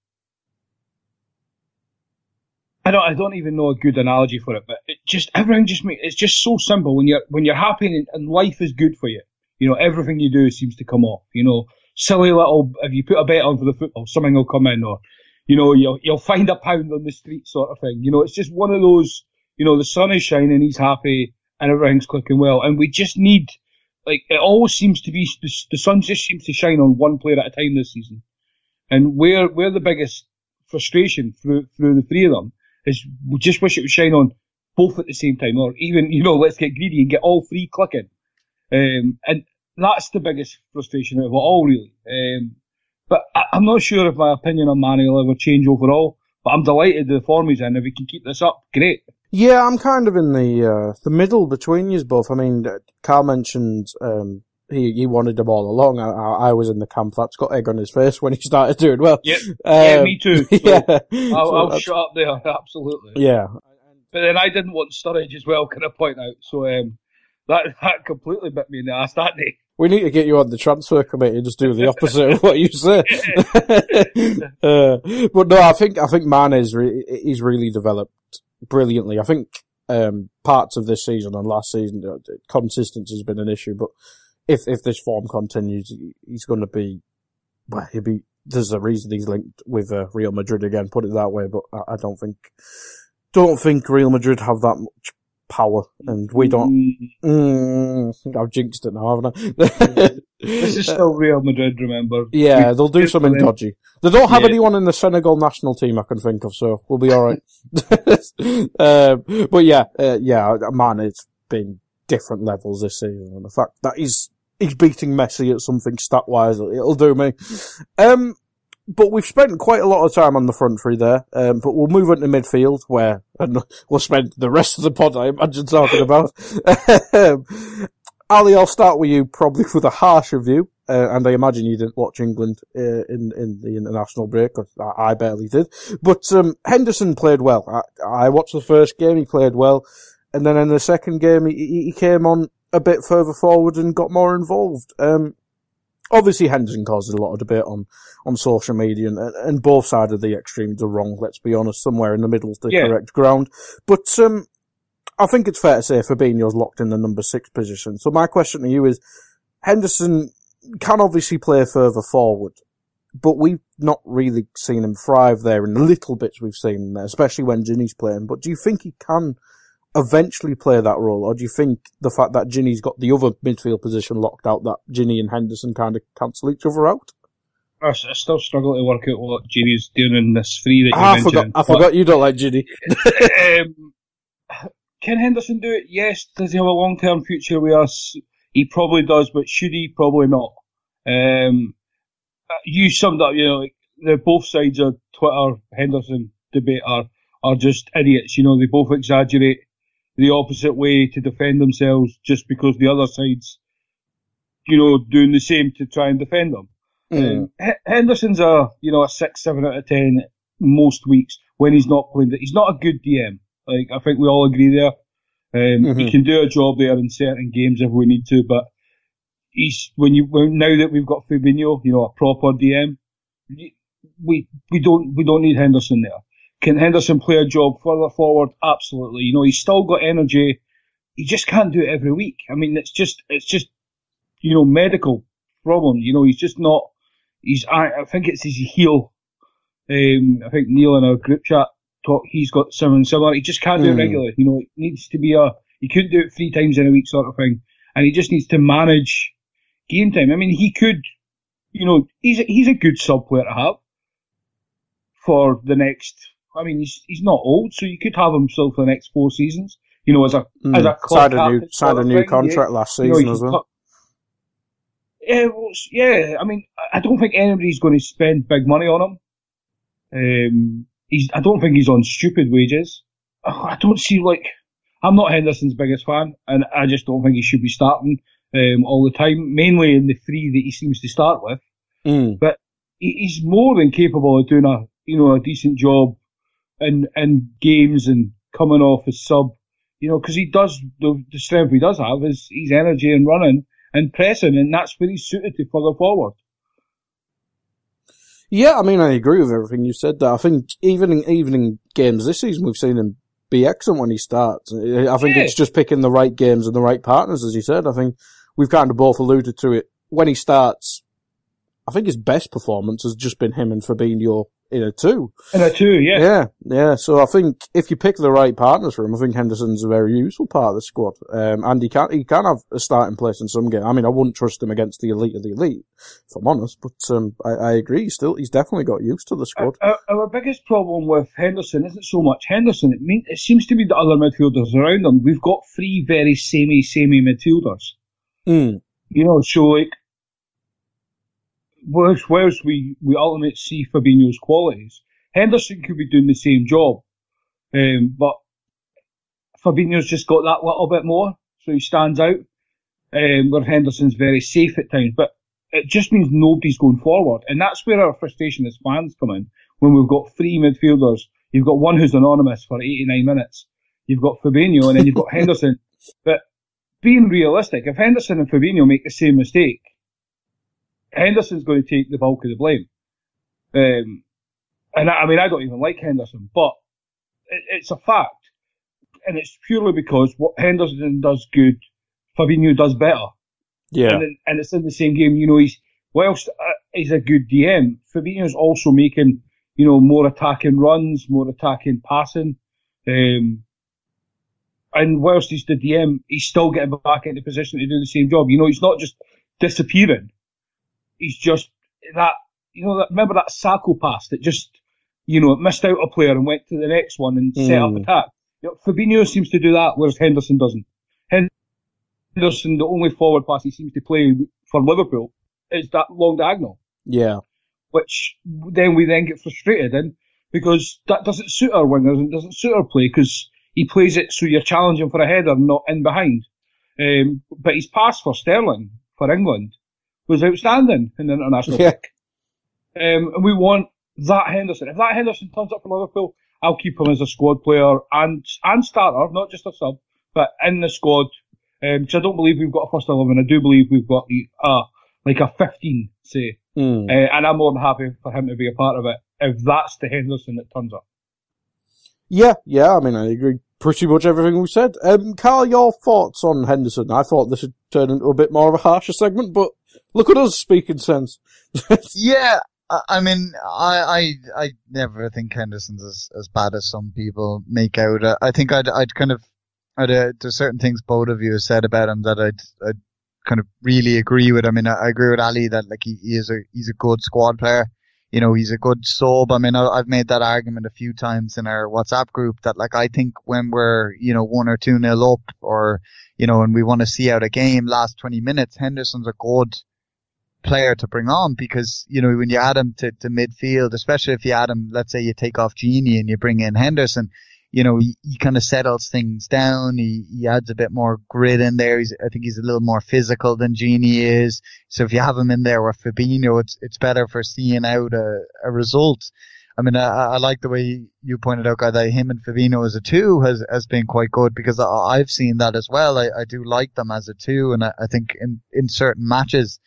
I don't I don't even know a good analogy for it, but it just everything just make, it's just so simple when you're when you're happy and, and life is good for you. You know, everything you do seems to come off. You know, silly little if you put a bet on for the football, something will come in, or you know, you'll you'll find a pound on the street sort of thing. You know, it's just one of those. You know, the sun is shining, he's happy, and everything's clicking well, and we just need. Like it always seems to be the, the sun just seems to shine on one player at a time this season, and where where the biggest frustration through through the three of them is we just wish it would shine on both at the same time, or even you know let's get greedy and get all three clicking, um, and that's the biggest frustration of it all really. Um, but I, I'm not sure if my opinion on Manny will ever change overall. But I'm delighted the form he's in. If he can keep this up, great. Yeah, I'm kind of in the uh, the middle between you both. I mean, uh, Karl mentioned um, he he wanted them all along. I, I, I was in the camp that's got egg on his face when he *laughs* started doing well. Yep. yeah, Um, me too. *laughs* So yeah, I'll, So I'll shut up there. *laughs* Absolutely. yeah. But then I didn't want Sturridge as well. Can I point out? So um, that that completely bit me in the ass that day. We need to get you on the transfer committee and just do the opposite of what you say. uh, but no, I think I think Man is re- he's really developed brilliantly. I think um, parts of this season and last season uh, consistency has been an issue, but if if this form continues, he's going to be well. He'll be. There's a reason he's linked with uh, Real Madrid again. Put it that way, but I, I don't think don't think Real Madrid have that much power, and we don't. Mm, Mm, I've jinxed it now, haven't I? *laughs* this is still Real Madrid. Remember? Yeah, We- they'll do something them. dodgy. They don't have Yeah. anyone in the Senegal national team I can think of, so we'll be alright. *laughs* um, but yeah, uh, yeah, man, it's been different levels this season, and the fact that he's he's beating Messi at something stat wise, it'll do me. Um, but we've spent quite a lot of time on the front three there. Um, but we'll move on to midfield, where *laughs* we'll spend the rest of the pod, I imagine, talking about. um, Ally, I'll start with you, probably with a harsher view. Uh, and I imagine you didn't watch England uh, in in the international break. I, I barely did. But um, Henderson played well. I, I, watched the first game; he played well, and then in the second game, he, he came on a bit further forward and got more involved. Um, obviously, Henderson caused a lot of debate on on social media, and, and both sides of the extremes are wrong. Let's be honest; somewhere in the middle is the yeah. correct ground. But um, I think it's fair to say Fabinho's locked in the number six position. So my question to you is: Henderson can obviously play further forward, but we've not really seen him thrive there in the little bits we've seen there, especially when Gini's playing. But do you think he can eventually play that role, or do you think the fact that Gini's got the other midfield position locked out, that Gini and Henderson kind of cancel each other out? I, still struggle to work out what Gini's doing in this free that you ah, mentioned. I forgot, I forgot you don't like Gini. *laughs* um, can Henderson do it? Yes. Does he have a long-term future with us? He probably does, but should he? Probably not. Um, you summed up, you know, like the both sides of Twitter Henderson debate are are just idiots. You know, they both exaggerate the opposite way to defend themselves just because the other side's, you know, doing the same to try and defend them. Mm. Um, H- Henderson's a, you know, a six, seven out of ten most weeks when he's not playing. That he's not a good DM. Like I think we all agree there. Um, mm-hmm. He can do a job there in certain games if we need to, but he's when you now that we've got Fabinho, you know, a proper DM, we we don't we don't need Henderson there. Can Henderson play a job further forward? Absolutely. You know, he's still got energy. He just can't do it every week. I mean, it's just it's just you know medical problem. You know, he's just not. He's I, I think it's his heel. Um, I think Neil in our group chat talk. He's got something similar. He just can't do mm. it hmm. regularly. You know, it needs to be a. He couldn't do it three times in a week, sort of thing. And he just needs to manage game time. I mean, he could, you know, he's a, he's a good sub player to have for the next. I mean, he's he's not old, so you could have him still for the next four seasons. You know, as a mm. as a signed a new signed a new contract yeah. last season you know, as well. yeah, well, yeah. I mean, I don't think anybody's going to spend big money on him. Um, he's. I don't think he's on stupid wages. I don't see like. I'm not Henderson's biggest fan, and I just don't think he should be starting um, all the time, mainly in the three that he seems to start with. Mm. But he's more than capable of doing a you know a decent job in in games and coming off as sub. You know, because he does the, the strength he does have is his energy and running and pressing, and that's where he's suited to further forward. Yeah, I mean, I agree with everything you said. That I think even in, even in games this season, we've seen him be excellent when he starts. I think yeah. it's just picking the right games and the right partners, as you said. I think we've kind of both alluded to it. When he starts, I think his best performance has just been him and Fabinho in a two. In a two, yeah. Yeah, yeah. So I think if you pick the right partners for him, I think Henderson's a very useful part of the squad. Um, and he can, he can have a starting place in some game. I mean, I wouldn't trust him against the elite of the elite, if I'm honest, but, um, I, I agree. Still, he's definitely got used to the squad. Our, our, biggest problem with Henderson isn't so much Henderson. It mean, it seems to be the other midfielders around him. We've got three very samey, samey midfielders. Mm. You know, so like, whilst, whilst we, we ultimately see Fabinho's qualities, Henderson could be doing the same job. Um, but Fabinho's just got that little bit more, so he stands out. Um, where Henderson's very safe at times, but it just means nobody's going forward, and that's where our frustration as fans come in. When we've got three midfielders, you've got one who's anonymous for 89 minutes, you've got Fabinho, and then you've got *laughs* Henderson. But being realistic, if Henderson and Fabinho make the same mistake, Henderson's going to take the bulk of the blame. Um, and I, I, mean, I don't even like Henderson, but it, it's a fact. And it's purely because what Henderson does good, Fabinho does better. Yeah. And, and it's in the same game, you know, he's, whilst uh, he's a good DM, Fabinho's also making, you know, more attacking runs, more attacking passing. Um, and whilst he's the DM, he's still getting back into position to do the same job. You know, he's not just disappearing. He's just that, you know, that, remember that Sakho pass that just, you know, missed out a player and went to the next one and mm. set up hmm. attack. You know, Fabinho seems to do that, whereas Henderson doesn't. Henderson, the only forward pass he seems to play for Liverpool is that long diagonal. Yeah. which then we then get frustrated in because that doesn't suit our wingers and doesn't suit our play because he plays it so you're challenging for a header, not in behind. Um, but his pass for Sterling for England was outstanding in the international Yeah. Um, and we want that Henderson. If that Henderson turns up for Liverpool, I'll keep him as a squad player and and starter, not just a sub, but in the squad. Um 'cause I don't believe we've got a first eleven. I do believe we've got the uh like a fifteen, say, Hmm. uh, and I'm more than happy for him to be a part of it if that's the Henderson that turns up. Yeah, yeah, I mean, I agree pretty much everything we said. Um, Karl, your thoughts on Henderson? I thought this would turn into a bit more of a harsher segment, but look at us speaking sense. *laughs* Yeah, I, I mean, I, I, I never think Henderson's as, as bad as some people make out. I, I think I'd, I'd kind of, I'd, uh, there's certain things both of you have said about him that I'd, I'd kind of really agree with. I mean, I, I agree with Ally that like he, he is a, he's a good squad player. You know, he's a good sub. I mean, I, I've made that argument a few times in our WhatsApp group that like I think when we're, you know, one or two nil up or, you know, and we want to see out a game last 20 minutes, Henderson's a good player to bring on because, you know, when you add him to, to midfield, especially if you add him, let's say you take off Gini and you bring in Henderson, you know, he, he kind of settles things down. He, he adds a bit more grit in there. He's, I think he's a little more physical than Gini is. So if you have him in there with Fabinho, it's, it's better for seeing out a, a result. I mean, I, I like the way you pointed out, guy, that him and Fabinho as a two has, has been quite good because I, I've seen that as well. I, I do like them as a two and I, I think in, in certain matches,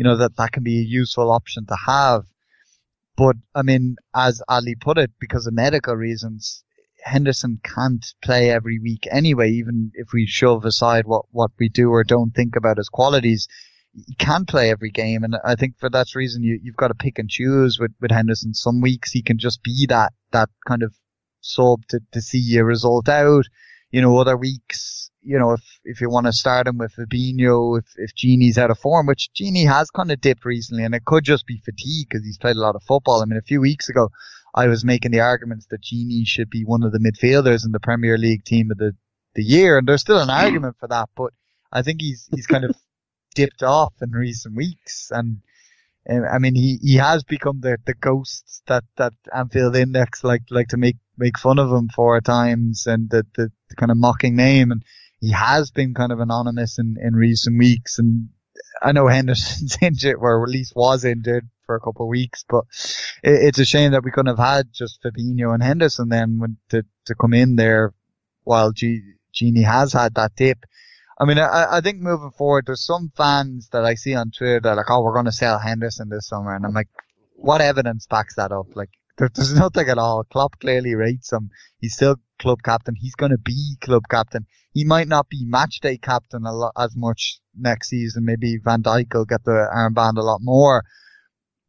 you know, that that can be a useful option to have. But I mean, as Ally put it, because of medical reasons, Henderson can't play every week anyway, even if we shove aside what, what we do or don't think about his qualities. He can play every game, and I think for that reason you, you've got to pick and choose with, with Henderson. Some weeks he can just be that, that kind of sub to, to see a result out. You know, other weeks, you know, if, if you want to start him with Fabinho, if, if Gini's out of form, which Gini has kind of dipped recently, and it could just be fatigue because he's played a lot of football. I mean, a few weeks ago, I was making the arguments that Gini should be one of the midfielders in the Premier League team of the, the year, and there's still an argument for that, but I think he's, he's kind of *laughs* dipped off in recent weeks, and, um, I mean, he, he has become the, the ghost that, that Anfield Index like, like to make, make fun of him for at times, and the, the, the kind of mocking name, and he has been kind of anonymous in, in recent weeks, and I know Henderson's *laughs* injured, or at least was injured for a couple of weeks, but it, it's a shame that we couldn't have had just Fabinho and Henderson then when, to, to come in there while G, Gini has had that dip. I mean, I, I think moving forward, there's some fans that I see on Twitter that are like, oh, we're going to sell Henderson this summer. And I'm like, what evidence backs that up? Like, there, there's nothing at all. Klopp clearly rates him. He's still club captain. He's going to be club captain. He might not be match day captain a lot as much next season. Maybe Van Dijk will get the armband a lot more.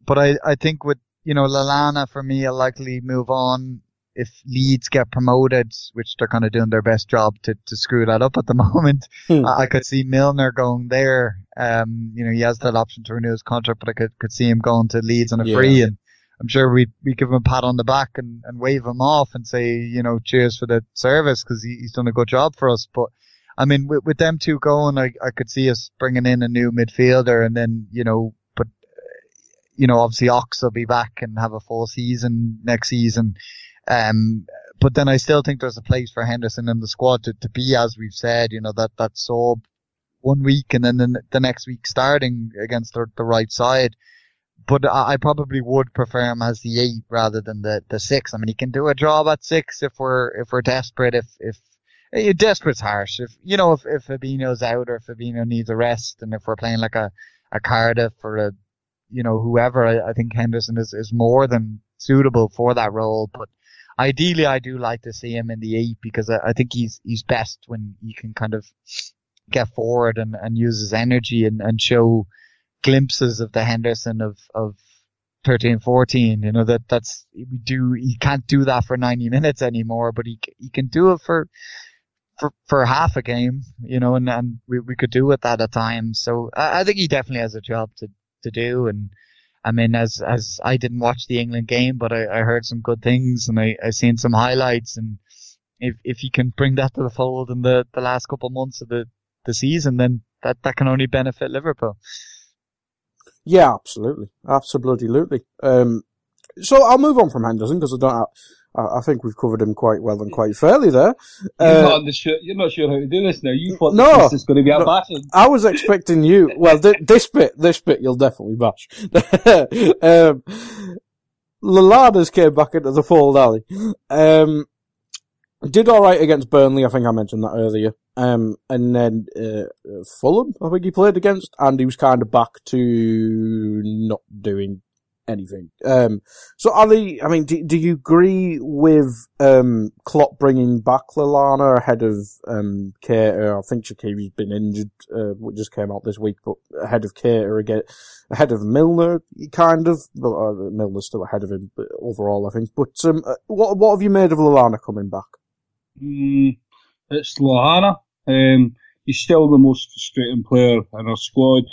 But I, I think with, you know, Lallana for me will likely move on if Leeds get promoted, which they're kind of doing their best job to, to screw that up at the *laughs* moment. Hmm. I, I could see Milner going there. Um, you know, he has that option to renew his contract, but I could, could see him going to Leeds on a Yeah. free and I'm sure we we give him a pat on the back and, and wave him off and say, you know, cheers for the service because he, he's done a good job for us. But I mean, with, with them two going, I, I could see us bringing in a new midfielder and then, you know, but, you know, obviously Ox will be back and have a full season next season. Um, but then I still think there's a place for Henderson in the squad to, to be, as we've said, you know, that, that sub one week and then the, the next week starting against the, the right side. But I, probably would prefer him as the eight rather than the, the six. I mean, he can do a job at six if we're, if we're desperate, if, if, eh, desperate's harsh. If, you know, if, if Fabinho's out or if Fabinho needs a rest and if we're playing like a, a Cardiff or a, you know, whoever, I, I think Henderson is, is more than suitable for that role. But ideally, I do like to see him in the eight because I, I think he's, he's best when he can kind of get forward and, and use his energy and, and show glimpses of the Henderson of, of 13, 14. You know, that, that's, we do, he can't do that for 90 minutes anymore, but he, he can do it for, for, for half a game, you know, and, and we, we could do it that at a time. So I, I think he definitely has a job to, to do. And I mean, as, as I didn't watch the England game, but I, I heard some good things and I, I seen some highlights and if, if he can bring that to the fold in the, the last couple of months of the, the season, then that, that can only benefit Liverpool. Yeah, absolutely, absolutely. Um, so I'll move on from Henderson because I don't. I, I think we've covered him quite well and quite fairly there. You're, Uh, not, the sure, you're not sure how to do this now. You thought No. this is going to be a No. bashing. I was expecting you. Well, th- *laughs* this bit, this bit, you'll definitely bash. *laughs* um, Lallana's came back into the fold, Ally. Um, did all right against Burnley. I think I mentioned that earlier. Um, and then uh, Fulham, I think he played against, and he was kind of back to not doing anything. Um, so Ally, I mean, do, do you agree with um, Klopp bringing back Lallana ahead of um, Keita? I think Shaqiri's been injured, uh, which just came out this week, but ahead of Keita again, ahead of Milner, kind of. Well, uh, Milner's still ahead of him but overall, I think. But um, uh, what what have you made of Lallana coming back? Mm, it's Lallana. Um, he's still the most frustrating player in our squad.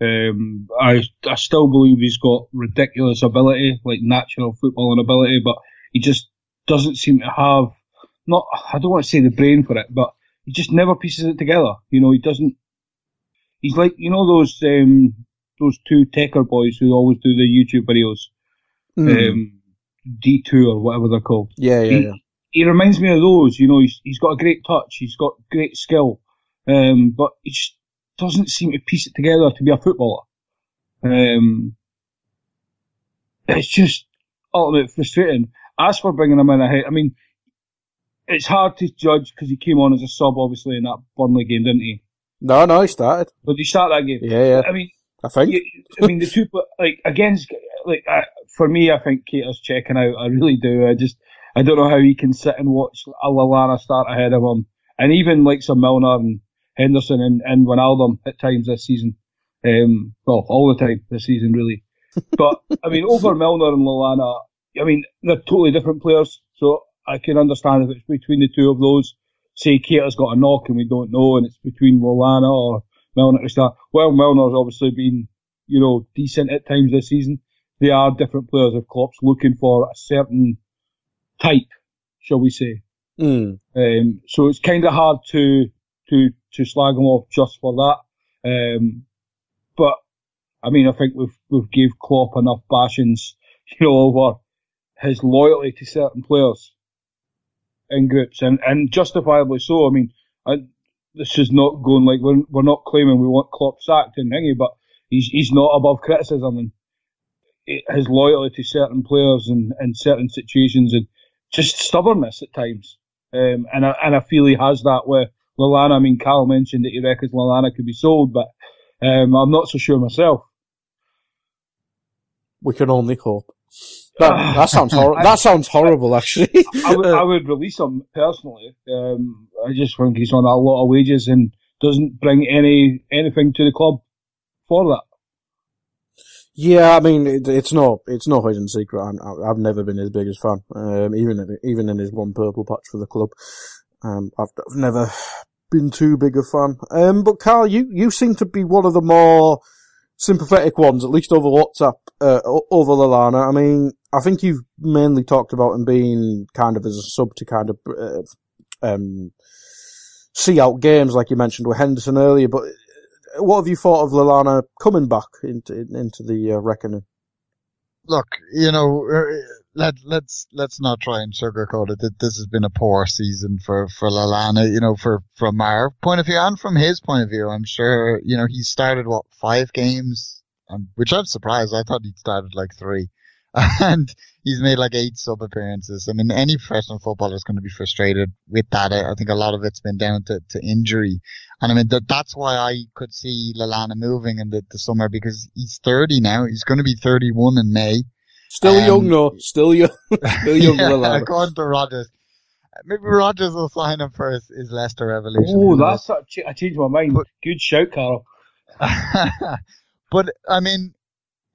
Um, I I still believe he's got ridiculous ability, like natural footballing ability, but he just doesn't seem to have not. I don't want to say the brain for it, but he just never pieces it together. You know, he doesn't. He's like you know those um those two Tecker boys who always do the YouTube videos, Mm. um, D two or whatever they're called yeah, yeah, he, yeah. He reminds me of those. You know, he's he's got a great touch, he's got great skill, um, but he just doesn't seem to piece it together to be a footballer. Um, it's just ultimately frustrating. As for bringing him in ahead, I mean, it's hard to judge because he came on as a sub, obviously, in that Burnley game, didn't he? No, no, he started. But did he start that game? Yeah, yeah. I mean, I think. you, I mean, the two, but *laughs* like against, like uh, for me, I think Keita's checking out. I really do. I just, I don't know how he can sit and watch a Lallana start ahead of him, and even like some Milner and Henderson and, and Wijnaldum at times this season. Um, well, all the time this season, really. *laughs* But I mean, over Milner and Lallana, I mean, they're totally different players. So I can understand if it's between the two of those. Say Keita's got a knock and we don't know, and it's between Lallana or Milner to start. Well, Milner's obviously been, you know, decent at times this season. They are different players if Klopp's looking for a certain type, shall we say. Mm. Um, so it's kind of hard to, to, to slag him off just for that. Um, but I mean, I think we've, we've gave Klopp enough bashings, *laughs* you know, over his loyalty to certain players in groups and, and justifiably so. I mean, I, this is not going like we're, we're not claiming we want Klopp sacked and thingy, but he's, he's not above criticism and his loyalty to certain players and, and certain situations and just stubbornness at times. Um, and I, and I feel he has that with Lallana. I mean, Karl mentioned that he reckons Lallana could be sold, but um, I'm not so sure myself. We can only hope. That, *sighs* that sounds hor- that sounds horrible, actually. I would, I *laughs* would release him personally. Um, I just think he's on a lot of wages and doesn't bring any anything to the club for that. Yeah, I mean, it, it's no, it's no hidden secret. I- I've never been his biggest fan, um, even even in his one purple patch for the club. Um, I've, I've never been too big a fan. Um, but Karl, you, you seem to be one of the more sympathetic ones, at least over WhatsApp, uh, over Lallana. I mean, I think you've mainly talked about him being kind of as a sub to kind of, uh, um, see out games, like you mentioned with Henderson earlier, but what have you thought of Lallana coming back into into the uh, reckoning? look, you know, uh, let let's let's not try and sugarcoat it. This has been a poor season for for Lallana. You know, for from our point of view and from his point of view, I'm sure. You know, he started what five games, um, which I'm surprised. I thought he'd started like three, *laughs* and he's made like eight sub appearances. I mean, any professional footballer is going to be frustrated with that. I, I think a lot of it's been down to, to injury, and I mean that that's why I could see Lallana moving in the, the summer because he's 30 now. He's going to be 31 in May. Still Um, young, though. Still young. *laughs* Still young, yeah, according to Rodgers. Maybe Rodgers will sign him for his, his Leicester Revolution. Oh, that's a, I changed my mind. But, Good shout, Karl. *laughs* but I mean,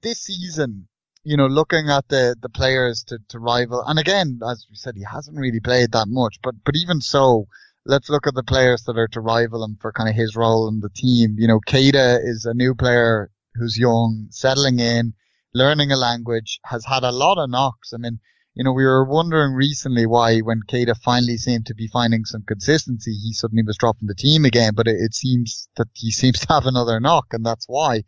this season, you know, looking at the, the players to, to rival, and again, as we said, he hasn't really played that much, but, but even so, let's look at the players that are to rival him for kind of his role in the team. You know, Keita is a new player who's young, settling in, learning a language, has had a lot of knocks. I mean, you know, we were wondering recently why when Keita finally seemed to be finding some consistency, he suddenly was dropping the team again, but it, it seems that he *laughs* seems to have another knock and that's why.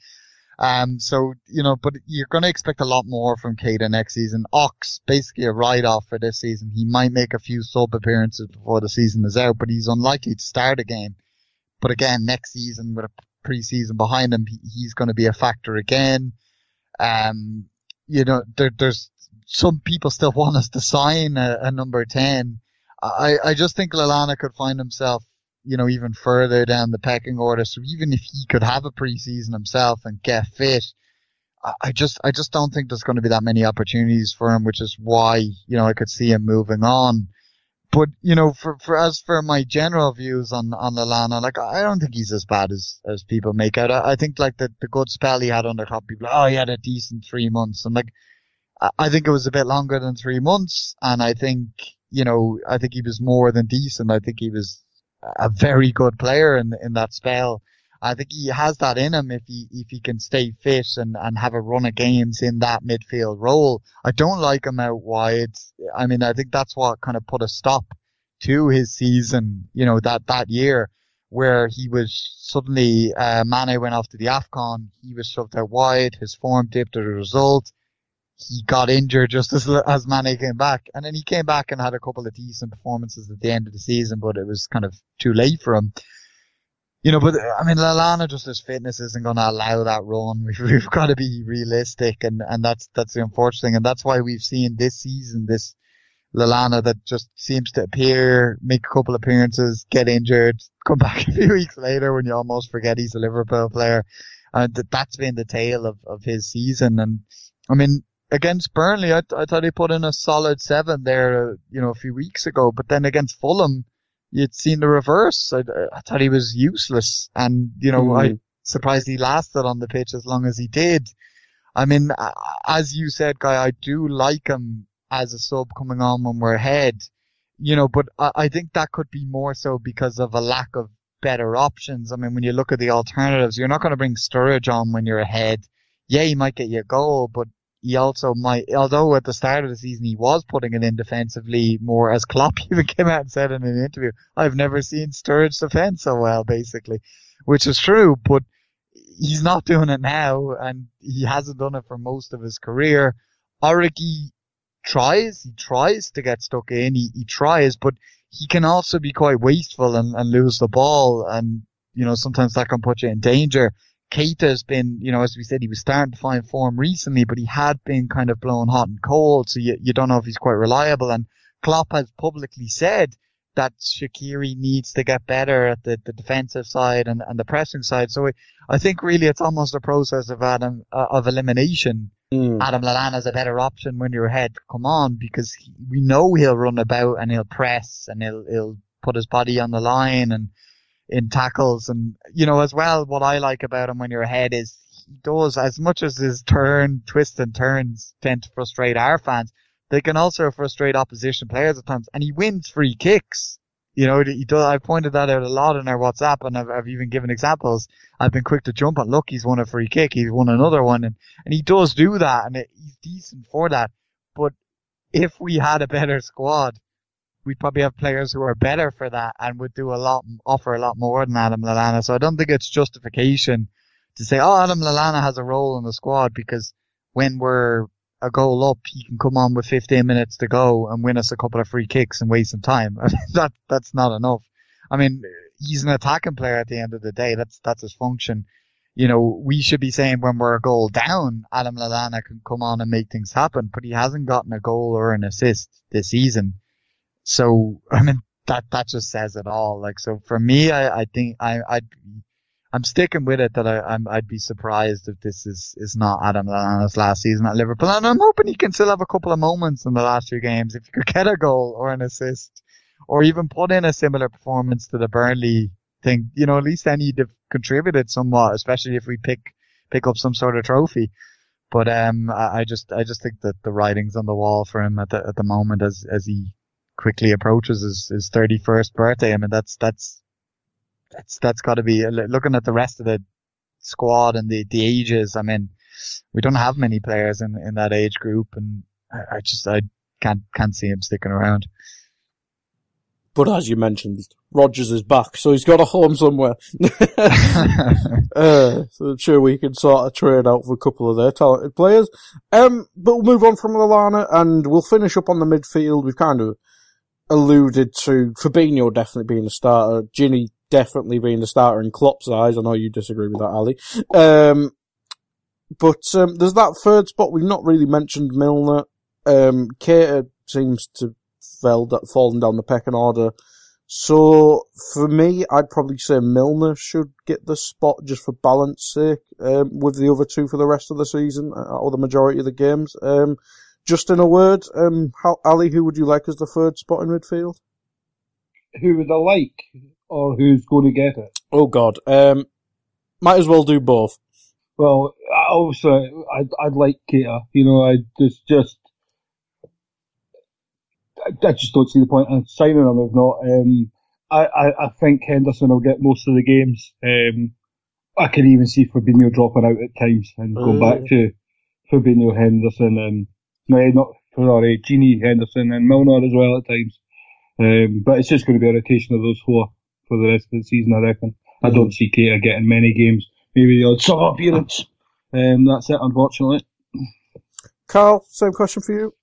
Um, so, you know, but you're going to expect a lot more from Keita next season. Ox, basically a write-off for this season. He might make a few sub appearances before the season is out, but he's unlikely to start a game. But again, next season with a preseason behind him, he's going to be a factor again. Um, you know, there, there's some people still *laughs* want us to sign a, a number 10. I, I just think Lallana could find himself you know, even further down the pecking order. So even if he could have a preseason himself and get fit, I just, I just don't think there's going to be that many opportunities for him, which is why, you know, I could see him moving on. But, you know, for, for, as for my general views on, on Lallana, like, I don't think he's as bad as, as people make out. I, I think, like, the, the good spell he had under Klopp, people, oh, he had a decent three months. And, like, I, I think it was a bit longer than three months. And I think, you know, I think he was more than decent. I think he was a very good player in in that spell. I think he has that in him if he if he can stay fit and, and have a run of games in that midfield role. I don't like him out wide. I mean, I think that's what kind of put a stop to his season. You know that that year where he was suddenly uh, Mane went off to the Afcon. He was shoved out wide. His form dipped as a result he got injured just as as Mane came back, and then he came back and had a couple of decent performances at the end of the season, but it was kind of too late for him. You know, but I mean, Lallana just his fitness isn't going to allow that run. *laughs* We've, we've got to be realistic, and and that's that's the unfortunate thing, and that's why we've seen this season this Lallana that just seems to appear, make a couple appearances, get injured, come *laughs* back a few weeks later when you almost forget he's a Liverpool player. And that's been the tale of, of his season. And I mean, against Burnley, I, I thought he put in a solid seven there, you know, a few weeks ago. But then against Fulham, you'd seen the reverse. I, I thought he was useless, and you know, mm. I surprised he lasted on the pitch as long as he did. I mean, as you said, guy, I do like him as a sub coming on when we're ahead, you know, but I, I think that could be more so because of a lack of better options. I mean, when you look at the alternatives, you're not going to bring Sturridge on when you're ahead. Yeah, he might get you a goal, but he also might, although at the start of the season he was putting it in defensively more, as Klopp *laughs* even came out and said in an interview, I've never seen Sturridge defend so well, basically, which is true, but he's not *laughs* doing it now, and he hasn't done it for most of his career. Origi tries, he tries to get stuck in, he, he tries, but he can also be quite wasteful and, and lose the ball, and, you know, sometimes that can put you in danger. Keita's been, you know, as we said, he was starting to find form recently, but he had been kind of blowing hot and cold, so you, you don't know if he's quite reliable. And Klopp has publicly said that Shaqiri needs to get better at the, the defensive side and, and the pressing side. So I think really it's almost a process of Adam, uh, of elimination. Mm. Adam Lallana is a better option when you're ahead. Come on, because he, we know he'll run about and he'll press and he'll, he'll put his body on the line and in tackles. And, you know, as well, what I like about him when you're ahead is he does, as much as his turn, twists and turns tend to frustrate our fans, they can also frustrate opposition players at times. And he wins free kicks. You know, he does, I've pointed that out a lot in our WhatsApp and I've, I've even given examples. I've been quick to jump on, look, he's won a free kick, he's won another one, and, and he does do that, and it, he's decent for that. But if we had a better squad, we'd probably have players who are better for that and would do a lot, offer a lot more than Adam Lallana. So I don't think it's justification to say, oh, Adam Lallana has a role in the squad because when we're a goal up, he can come on with 15 minutes to go and win us a couple of free kicks and waste some time. *laughs* that, that's not enough. I mean, he's an attacking player at the end of the day. That's, that's his function. You know, we should be saying when we're a goal down, Adam Lallana can come on and make things happen, but he hasn't gotten a goal or an assist this season. So, I mean, that, that just says it all. Like, so for me, I, I think I, I'd, I'm sticking with it that I, I'm, I'd be surprised if this is, is not Adam Lallana's last season at Liverpool. And I'm hoping he can still have a couple of moments in the last few games. If he could get a goal or an assist or even put in a similar performance to the Burnley thing, you know, at least then he'd have contributed somewhat, especially if we pick, pick up some sort of trophy. But, um, I, I just, I just think that the writing's on the wall for him at the, at the moment as, as he quickly approaches his, his 31st birthday. I mean, that's, that's, that's, that's gotta be, looking at the rest of the squad and the, the ages, I mean, we don't have many players in, in that age group and I, I just, I can't, can't see him sticking around. But as you mentioned, Rodgers is back, so he's got a home somewhere. *laughs* *laughs* uh, so I'm sure we can sort of trade out for a couple of their talented players. Um, but we'll move on from Lallana and we'll finish up on the midfield. We've kind of alluded to Fabinho definitely being a starter, Gini definitely being the starter in Klopp's eyes. I know you disagree with that, Ally. Um, but um, there's that third spot. We've not really mentioned Milner. Um, Keita seems to fell fallen down the pecking order. So for me, I'd probably say Milner should get the spot just for balance sake, um, with the other two for the rest of the season uh, or the majority of the games. Um, just in a word, um, how, Ally, who would you like as the third spot in midfield? Who would I like, or who's going to get it? Oh God, um, might as well do both. Well, obviously, I'd, I'd like Keita. You know, I just just I, just don't see the point in signing him if not. Um, I, I, I, think Henderson will get most of the games. Um, I can even see Fabinho dropping out at times and go back oh. to Fabinho, Henderson, and no, not sorry, Gini, Henderson, and Milner as well at times. Um, but it's just going to be a rotation of those four for the rest of the season, I reckon. I don't see Keita getting many games. Maybe the odd sub appearance. Um, that's it, unfortunately. Karl, same question for you.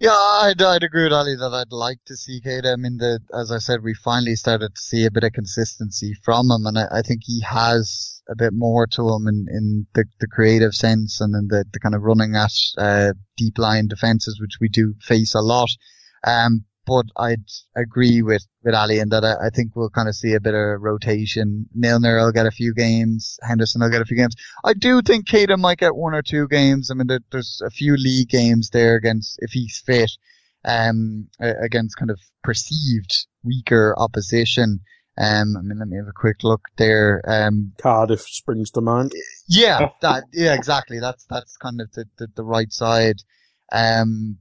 Yeah, I'd, I'd agree with Ally that I'd like to see Keita. I mean, the, as I said, we finally started to see a bit of consistency from him, and I, I think he has a bit more to him in, in the, the creative sense and in the, the kind of running at uh, deep line defenses, which we do face a lot. Um, but I'd agree with, with Ally in that I, I, think we'll kind of see a bit of rotation. Milner will get a few games. Henderson will get a few games. I do think Keita might get one or two games. I mean, there, there's a few league games there against, if he's fit, um, against kind of perceived weaker opposition. Um, I mean, let me have a quick look there. Um, Cardiff springs to mind. Yeah, that, yeah, exactly. That's, that's kind of the, the, the right side. Um,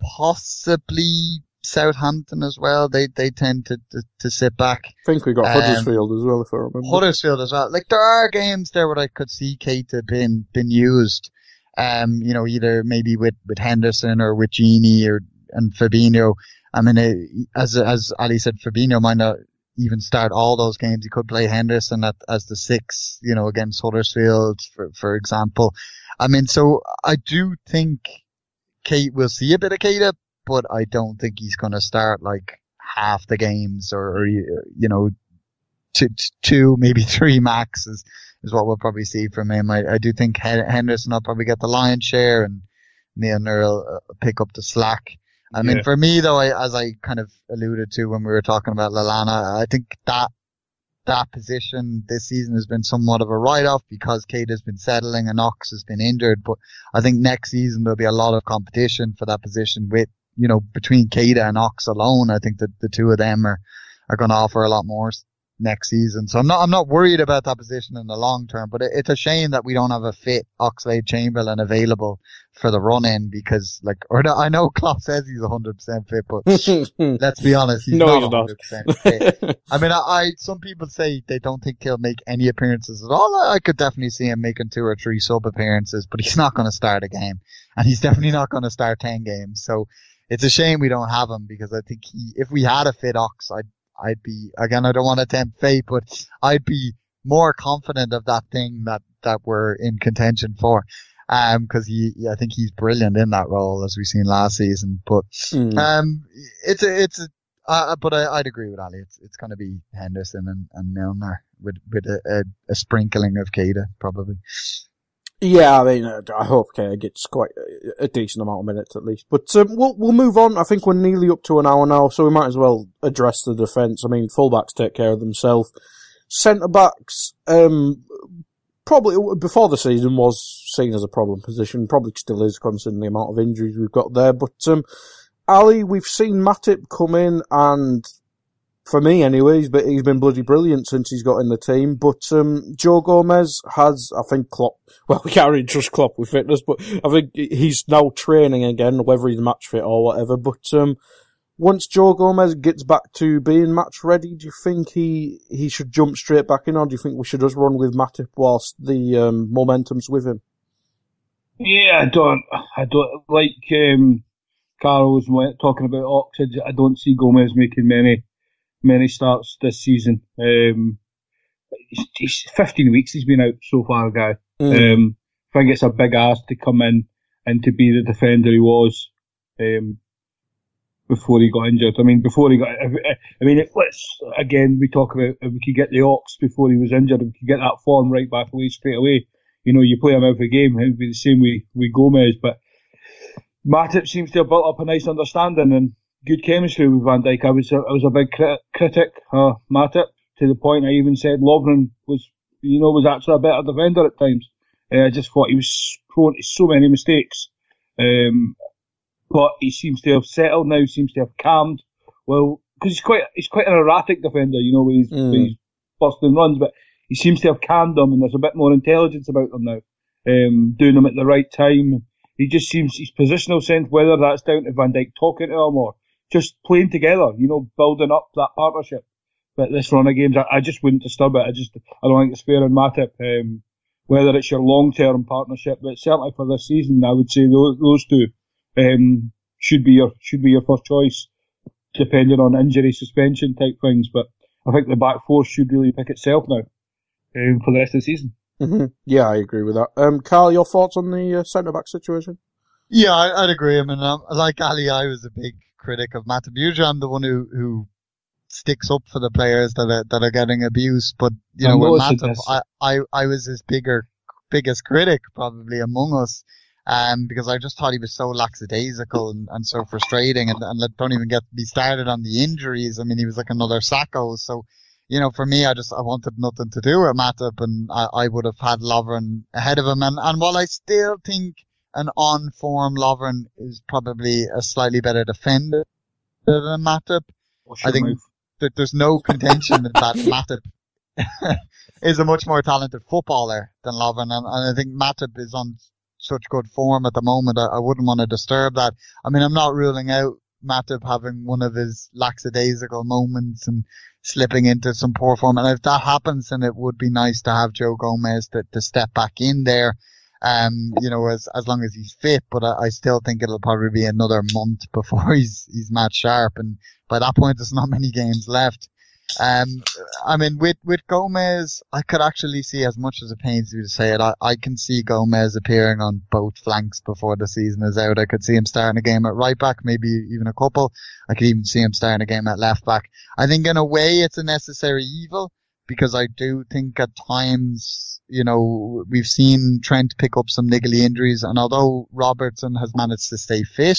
possibly Southampton as well. They they tend to to, to sit back. I think we got um, Huddersfield as well, if I remember. Huddersfield as well. Like there are games there where I could see Keita been been used. Um, you know, either maybe with with Henderson or with Gini or and Fabinho. I mean, as as Ally said, Fabinho might not even start all those games. He could play Henderson at, as the six, you know, against Huddersfield, for for example. I mean, so I do think Kate will see a bit of Keita, but I don't think he's going to start like half the games or, or you know, two, two, maybe *laughs* three max is, is what we'll probably see from him. I, I do think Henderson will probably get the lion's share and Milner will uh, pick up the slack. I yeah. mean, for me though, I, as I kind of alluded to when we were talking about Lallana, I think that that position this season has been somewhat of a write-off because Keita has been settling and Ox has been injured. But I think next season there'll be a lot of competition for that position with you know, between Keita and Ox alone, I think that the two of them are, are going to offer a lot more next season. So I'm not, I'm not worried about that position in the long term, but it, it's a shame that we don't have a fit Oxlade Chamberlain available for the run in because like, *laughs* or I know Klopp says he's 100% fit, but *laughs* let's be honest, he's no, not 100% fit. *laughs* I mean, I, I, some people say they don't think he'll make any appearances at all. I could definitely see him making two or three sub appearances, but he's not going to start a game and he's definitely not going to start 10 games. So, it's a shame we don't have him because I think he, if we had a fit Ox, I'd, I'd be, again, I don't want to tempt fate, but I'd be more confident of that thing that, that we're in contention for. Um, cause he, I think he's brilliant in that role as we've seen last season, but, mm. um, it's a, it's a, uh, but I, would agree with Ally. It's, it's going to be Henderson and, and Milner with, with a, a, a sprinkling of Keita, probably. Yeah, I mean, uh, I hope Keita gets quite a, decent amount of minutes at least. But um, we'll we'll move on. I think we're nearly up to an hour now, so we might as well address the defence. I mean, fullbacks take care of themselves. Centre backs, um, probably before the season was seen as a problem position. Probably still is, considering the amount of injuries we've got there. But um, Ally, we've seen Matip come in and for me anyway, he's been, he's been bloody brilliant since he's got in the team. But um, Joe Gomez has, I think, Klopp. *laughs* Well, we can't really trust Klopp with fitness, but I think he's now training again, whether he's match fit or whatever. But um, once Joe Gomez gets back to being match ready, do you think he he should jump straight back in, or do you think we should just run with Matip whilst the um, momentum's with him? Yeah, I don't. I don't like. Um, talking about Oxford. I don't see Gomez making many many starts this season. Um, he's, he's 15 weeks he's been out so far, guy. Mm. Um, I think it's a big ask to come in and to be the defender he was um, before he got injured. I mean, before he got, I mean, it, let's again we talk about if we could get the Ox before he was injured, if we could get that form right back away straight away. You know, you play him every game, it would be the same with with Gomez, but Matip seems to have built up a nice understanding and good chemistry with Van Dijk. I was a, I was a big crit- critic of Matip to the point I even said Lovren was, you know, was actually a better defender at times. Uh, I just thought he was prone to so many mistakes. Um, but he seems to have settled now, seems to have calmed. Well, because he's quite he's quite an erratic defender, you know, with his, Mm. with his busting runs, but he seems to have calmed them, and there's a bit more intelligence about them now. Um, doing them at the right time. He just seems his positional sense, whether that's down to Van Dijk talking to him or just playing together, you know, building up that partnership. But this run of games, I, I just wouldn't disturb it. I just I don't think it's fair on Matip. Um, whether it's your long term partnership, but certainly for this season, I would say those, those two um, should be your should be your first choice, depending on injury, suspension type things. But I think the back four should really pick itself now um, for the rest of the season. hmm Yeah, I agree with that. Um, Karl, your thoughts on the uh, centre back situation? Yeah, I, I'd agree. I mean, um, like Ally, I was a big critic of. Usually I'm the one who, who sticks up for the players that are, that are getting abused. But, you know, with noticed Matip, this. I, I, I was his bigger, biggest critic probably among us. Um, because I just thought he was so lackadaisical and, and so frustrating and, and let- don't even get me started on the injuries. I mean, he was like another Sakho. So, you know, for me, I just, I wanted nothing to do with Matip and I, I would have had Lovren ahead of him. And, and while I still think an on form Lovren is probably a slightly better defender than Matip, I think that there's no *laughs* contention that Matip *laughs* is a much more talented footballer than Lovren, and, and I think Matip is on such good form at the moment. I, I wouldn't want to disturb that. I mean, I'm not ruling out Matip having one of his lackadaisical moments and slipping into some poor form. And if that happens, then it would be nice to have Joe Gomez to, to step back in there. Um, you know, as as long as he's fit, but I, I still think it'll probably be another month *laughs* before he's he's match sharp, and by that point, there's not many games left. Um, I mean, with, with Gomez, I could actually see as much as it pains me to say it, I, I can see Gomez appearing on both flanks before the season is out. I could see him starting a game at right back, maybe even a couple. I could even see him starting a game at left back. I think in a way it's a necessary evil because I do think at times, you know, we've seen Trent pick up some niggly injuries and although Robertson has managed to stay fit,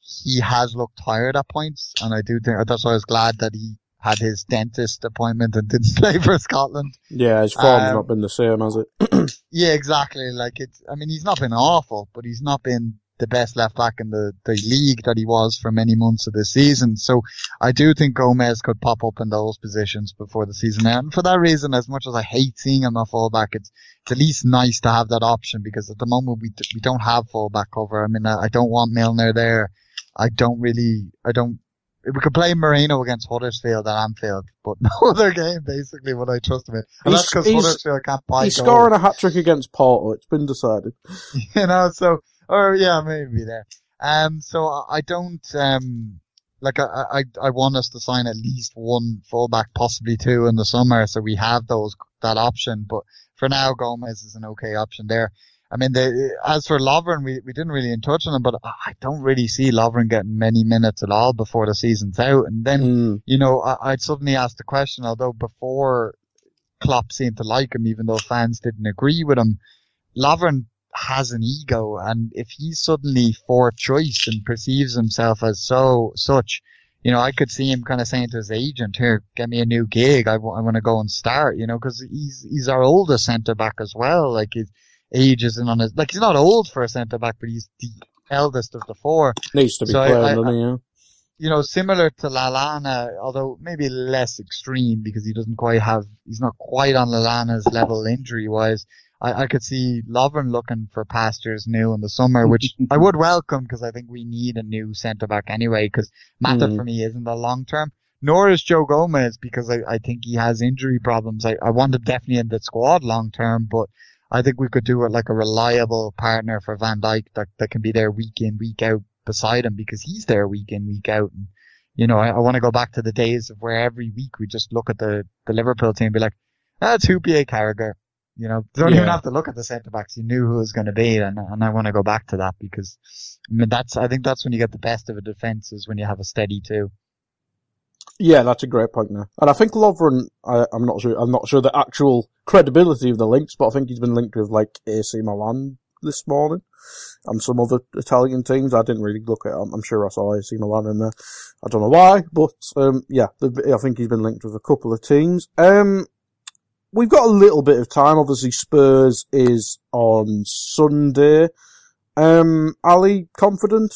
he has looked tired at points and I do think that's why I was glad that he had his dentist appointment and didn't *laughs* play for Scotland. Yeah, his form's Um, not been the same, has it? *clears throat* Yeah, exactly. Like it's, I mean, he's not been awful, but he's not been the best left back in the, the league that he was for many months of the season. So I do think Gomez could pop up in those positions before the season ends. And for that reason, as much as I hate seeing him a fullback, it's, it's at least nice to have that option because at the moment we, d- we don't have fullback cover. I mean, I, I don't want Milner there. I don't really, I don't, we could play Moreno against Huddersfield at Anfield, but *laughs* no other game basically would I trust him in. And He's- that's because Huddersfield can't buy He's goals. scoring a hat trick against Porto. It's been decided. *laughs* you know, so, or yeah, maybe there. Um, so I I don't, um, like I, I, I want us to sign at least one fullback, possibly two in the summer, so we have those, that option, but for now, Gomez is an okay option there. I mean, the, as for Lovren, we, we didn't really in touch on him, but I don't really see Lovren getting many minutes at all before the season's out. And then, Mm. you know, I, I'd suddenly ask the question, although before Klopp seemed to like him, even though fans didn't agree with him, Lovren has an ego, and if he's suddenly fourth choice and perceives himself as so such, you know, I could see him kind of saying to his agent, "Here, get me a new gig. I want to go and start." You know, because he's he's our oldest centre back as well. Like his age isn't on his like he's not old for a centre back, but he's the eldest of the four Needs to be So I- playing, I- doesn't he? Yeah. you know, similar to Lallana, although maybe less extreme because he doesn't quite have, he's not quite on Lallana's level injury wise. I, I could see Lovren looking for pastures new in the summer, which *laughs* I would welcome because I think we need a new centre back anyway because Matip Mm. for me isn't a long term. Nor is Joe Gomez because I, I think he has injury problems. I, I want him definitely in the squad long term, but I think we could do it like a reliable partner for Van Dijk that, that can be there week in, week out, beside him because he's there week in, week out. And, you know, I, I want to go back to the days of where every week we just look at the, the Liverpool team and be like, that's ah, Hyypiä Carragher. You know, don't yeah. even have to look at the centre backs. You knew who it was going to be, and and I want to go back to that because, I mean, that's I think that's when you get the best of a defence is when you have a steady two. Yeah, that's a great point there. And I think Lovren, I, am not sure, I'm not sure the actual credibility of the links, but I think he's been linked with like AC Milan this morning and some other Italian teams. I didn't really look at it. I'm sure I saw AC Milan in there. I don't know why, but, um, yeah, I think he's been linked with a couple of teams. Um, we've got a little bit of time. Obviously, Spurs is on Sunday. Um, Ally, confident?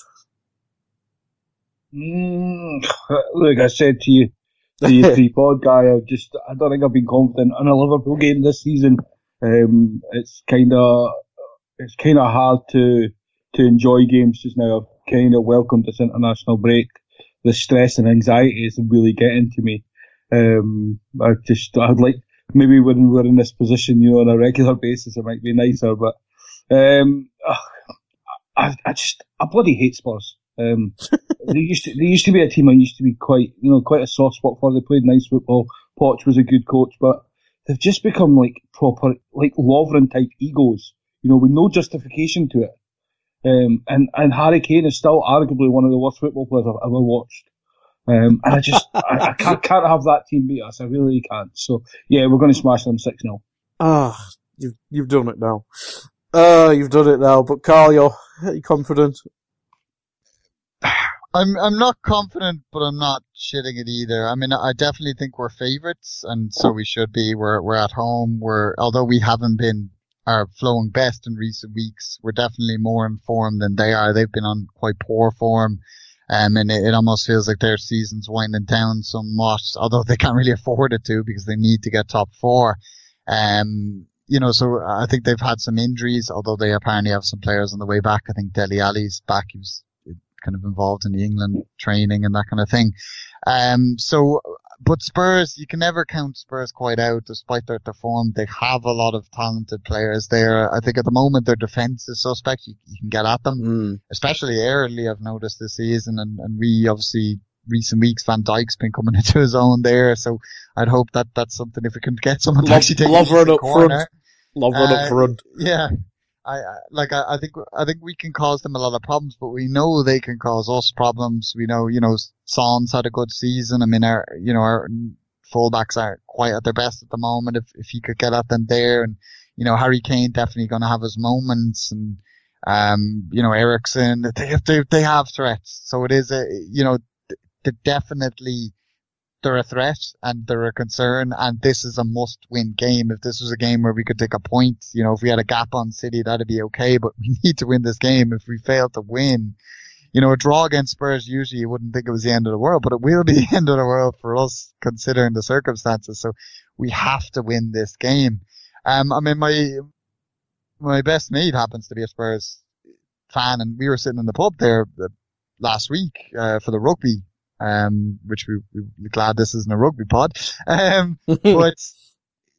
Mm, *laughs* like I said to you, the *laughs* three pod guy, I just I don't think I've been confident in a Liverpool game this season. Um, it's kind of it's kind of hard to to enjoy games just now. I've kind of welcomed this international break. The stress and anxiety is really getting to me. Um, I just I'd like maybe when we're in this position, you know, on a regular basis, it might be nicer. But um, I, I just I bloody hate Spurs. Um, *laughs* they used to they used to be a team I used to be quite you know quite a soft spot for. They played nice football. Poch was a good coach, but they've just become like proper like Lovren type egos. You know, with no justification to it. Um, and and Harry Kane is still arguably one of the worst football players I've ever watched. Um, and I just I, I can't, can't, have that team beat us. I really can't. So yeah, we're going to smash them six 0 Ah, you've you've done it now. Uh, you've done it now. But Karl, you're, you confident? I'm I'm not confident, but I'm not shitting it either. I mean, I definitely think we're favourites, and so we should be. We're we're at home. We're although we haven't been our flowing best in recent weeks, we're definitely more informed than they are. They've been on quite poor form. Um, and it, it, almost feels like their season's winding down somewhat, although they can't really afford it to because they need to get top four. Um, you know, so I think they've had some injuries, although they apparently have some players on the way back. I think Dele Alli's back. He was kind of involved in the England training and that kind of thing. Um, so, but Spurs, you can never count Spurs quite out despite their, their form. They have a lot of talented players there. I think at the moment their defense is suspect. You, you can get at them, mm. especially early. I've noticed this season and, and we obviously recent weeks, Van Dijk's been coming *laughs* into his own there. So I'd hope that that's something if we can get someone to love, actually take Lovren up corner. front. Lovren uh, up front. Yeah. I, like I, I, think I think we can cause them a lot of problems, but we know they can cause us problems. We know you know Son's had a good season. I mean our you know our fullbacks are quite at their best at the moment. If if he could get at them there, and you know Harry Kane definitely going to have his moments, and um you know Eriksen they they they have threats. So it is a you know they definitely they're a threat and they're a concern and this is a must win game. If this was a game where we could take a point, you know, if we had a gap on City, that'd be okay, but *laughs* we need to win this game. If we fail to win, you know, a draw against Spurs, usually you wouldn't think it was the end of the world, but it will be *laughs* the end of the world for us considering the circumstances. So we have to win this game. Um, I mean, my, my best mate happens to be a Spurs fan and we were sitting in the pub there last week, uh, for the rugby um, which we, we're glad this isn't a rugby pod. Um, *laughs* but,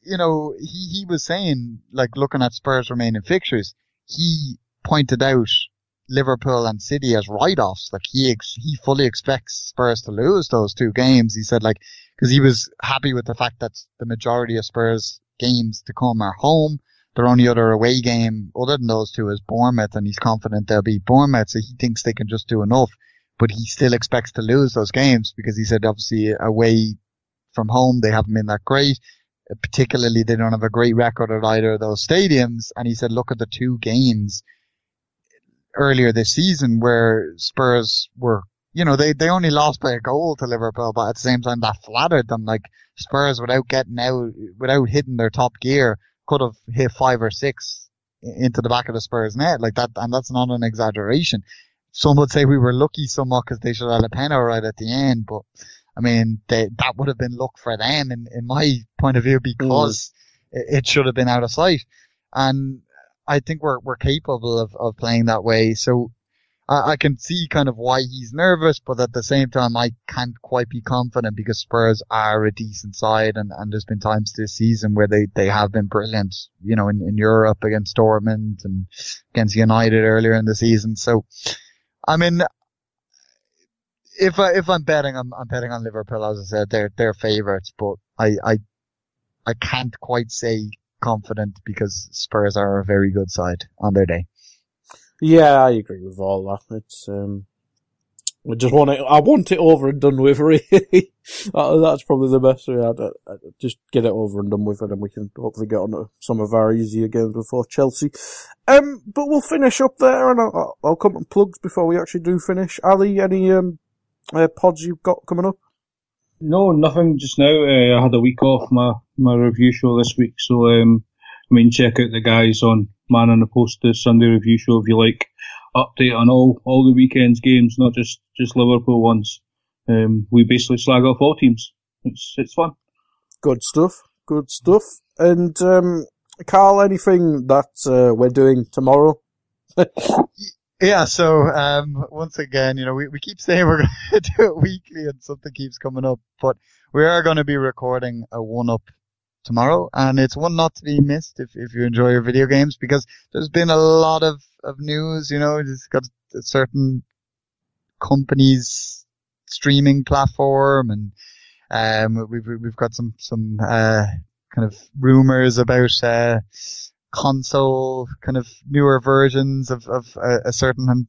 you know, he, he was saying, like, looking at Spurs remaining fixtures, he pointed out Liverpool and City as write-offs. Like, he, ex- he fully expects Spurs to lose those two games. He said, like, cause he was happy with the fact that the majority of Spurs games to come are home. Their only other away game, other than those two, is Bournemouth, and he's confident they'll be Bournemouth, so he thinks they can just do enough but he still expects to lose those games because he said obviously away from home they haven't been that great. Uh, particularly, they don't have a great record at either of those stadiums. And he said, look at the two games earlier this season where Spurs were, you know, they, they only lost by a goal to Liverpool, but at the same time that flattered them. Like Spurs without getting out, without hitting their top gear, could have hit five or six into the back of the Spurs net like that. And that's not an exaggeration some would say we were lucky somewhat because they should have had a penalty right at the end, but I mean, they, that would have been luck for them in, in my point of view because mm. it, it, should have been out of sight. And I think we're, we're capable of, of playing that way. So I, I can see kind of why he's nervous, but at the same time, I can't quite be confident because Spurs are a decent side and, and there's been times this season where they, they have been brilliant, you know, in, in Europe against Dortmund and against United earlier in the season. So, I mean, if I if I'm betting, I'm I'm betting on Liverpool. As I said, they're they're favourites, but I I I can't quite say confident because Spurs are a very good side on their day. Yeah, I agree with all that. It's um, I just want it. I want it over and done with. *laughs* Really, that's probably the best way. I'd, I'd just get it over and done with, and then we can hopefully get on to some of our easier games before Chelsea. Um, but we'll finish up there, and I'll, I'll come and plugs before we actually do finish. Ally, any um uh, pods you've got coming up? No, nothing just now. Uh, I had a week off my my review show this week, so um, I mean, check out the guys on Man on the Post, the Sunday review show if you like. Update on all all the weekend's games, not just just Liverpool ones. Um, we basically slag off all teams. It's it's fun. Good stuff. Good stuff. And um, Karl, anything that uh, we're doing tomorrow? *laughs* Yeah, so um, once again, you know, we, we keep saying we're *laughs* going to do it weekly and something keeps coming up, but we are going to be recording a one up tomorrow, and it's one not to be missed if, if you enjoy your video games because there's been a lot of, of news, you know, it's got certain companies streaming platform and um, we've we've got some some uh, kind of rumors about uh, console kind of newer versions of of a, a certain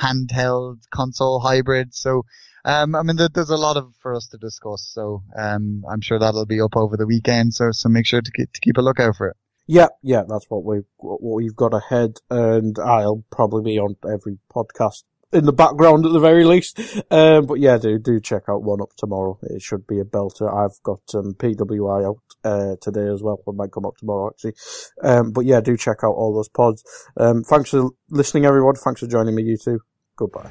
handheld console hybrid. So um, I mean, there's a lot of for us to discuss. So um, I'm sure that'll be up over the weekend. So so make sure to keep, to keep a lookout for it. Yeah, yeah, that's what we what we've got ahead, and I'll probably be on every podcast in the background at the very least. Um, but yeah, do do check out One Up tomorrow. It should be a belter. I've got um, PWI out uh, today as well. It might come up tomorrow actually. Um, but yeah, do check out all those pods. Um, thanks for listening, everyone. Thanks for joining me, you two. Goodbye.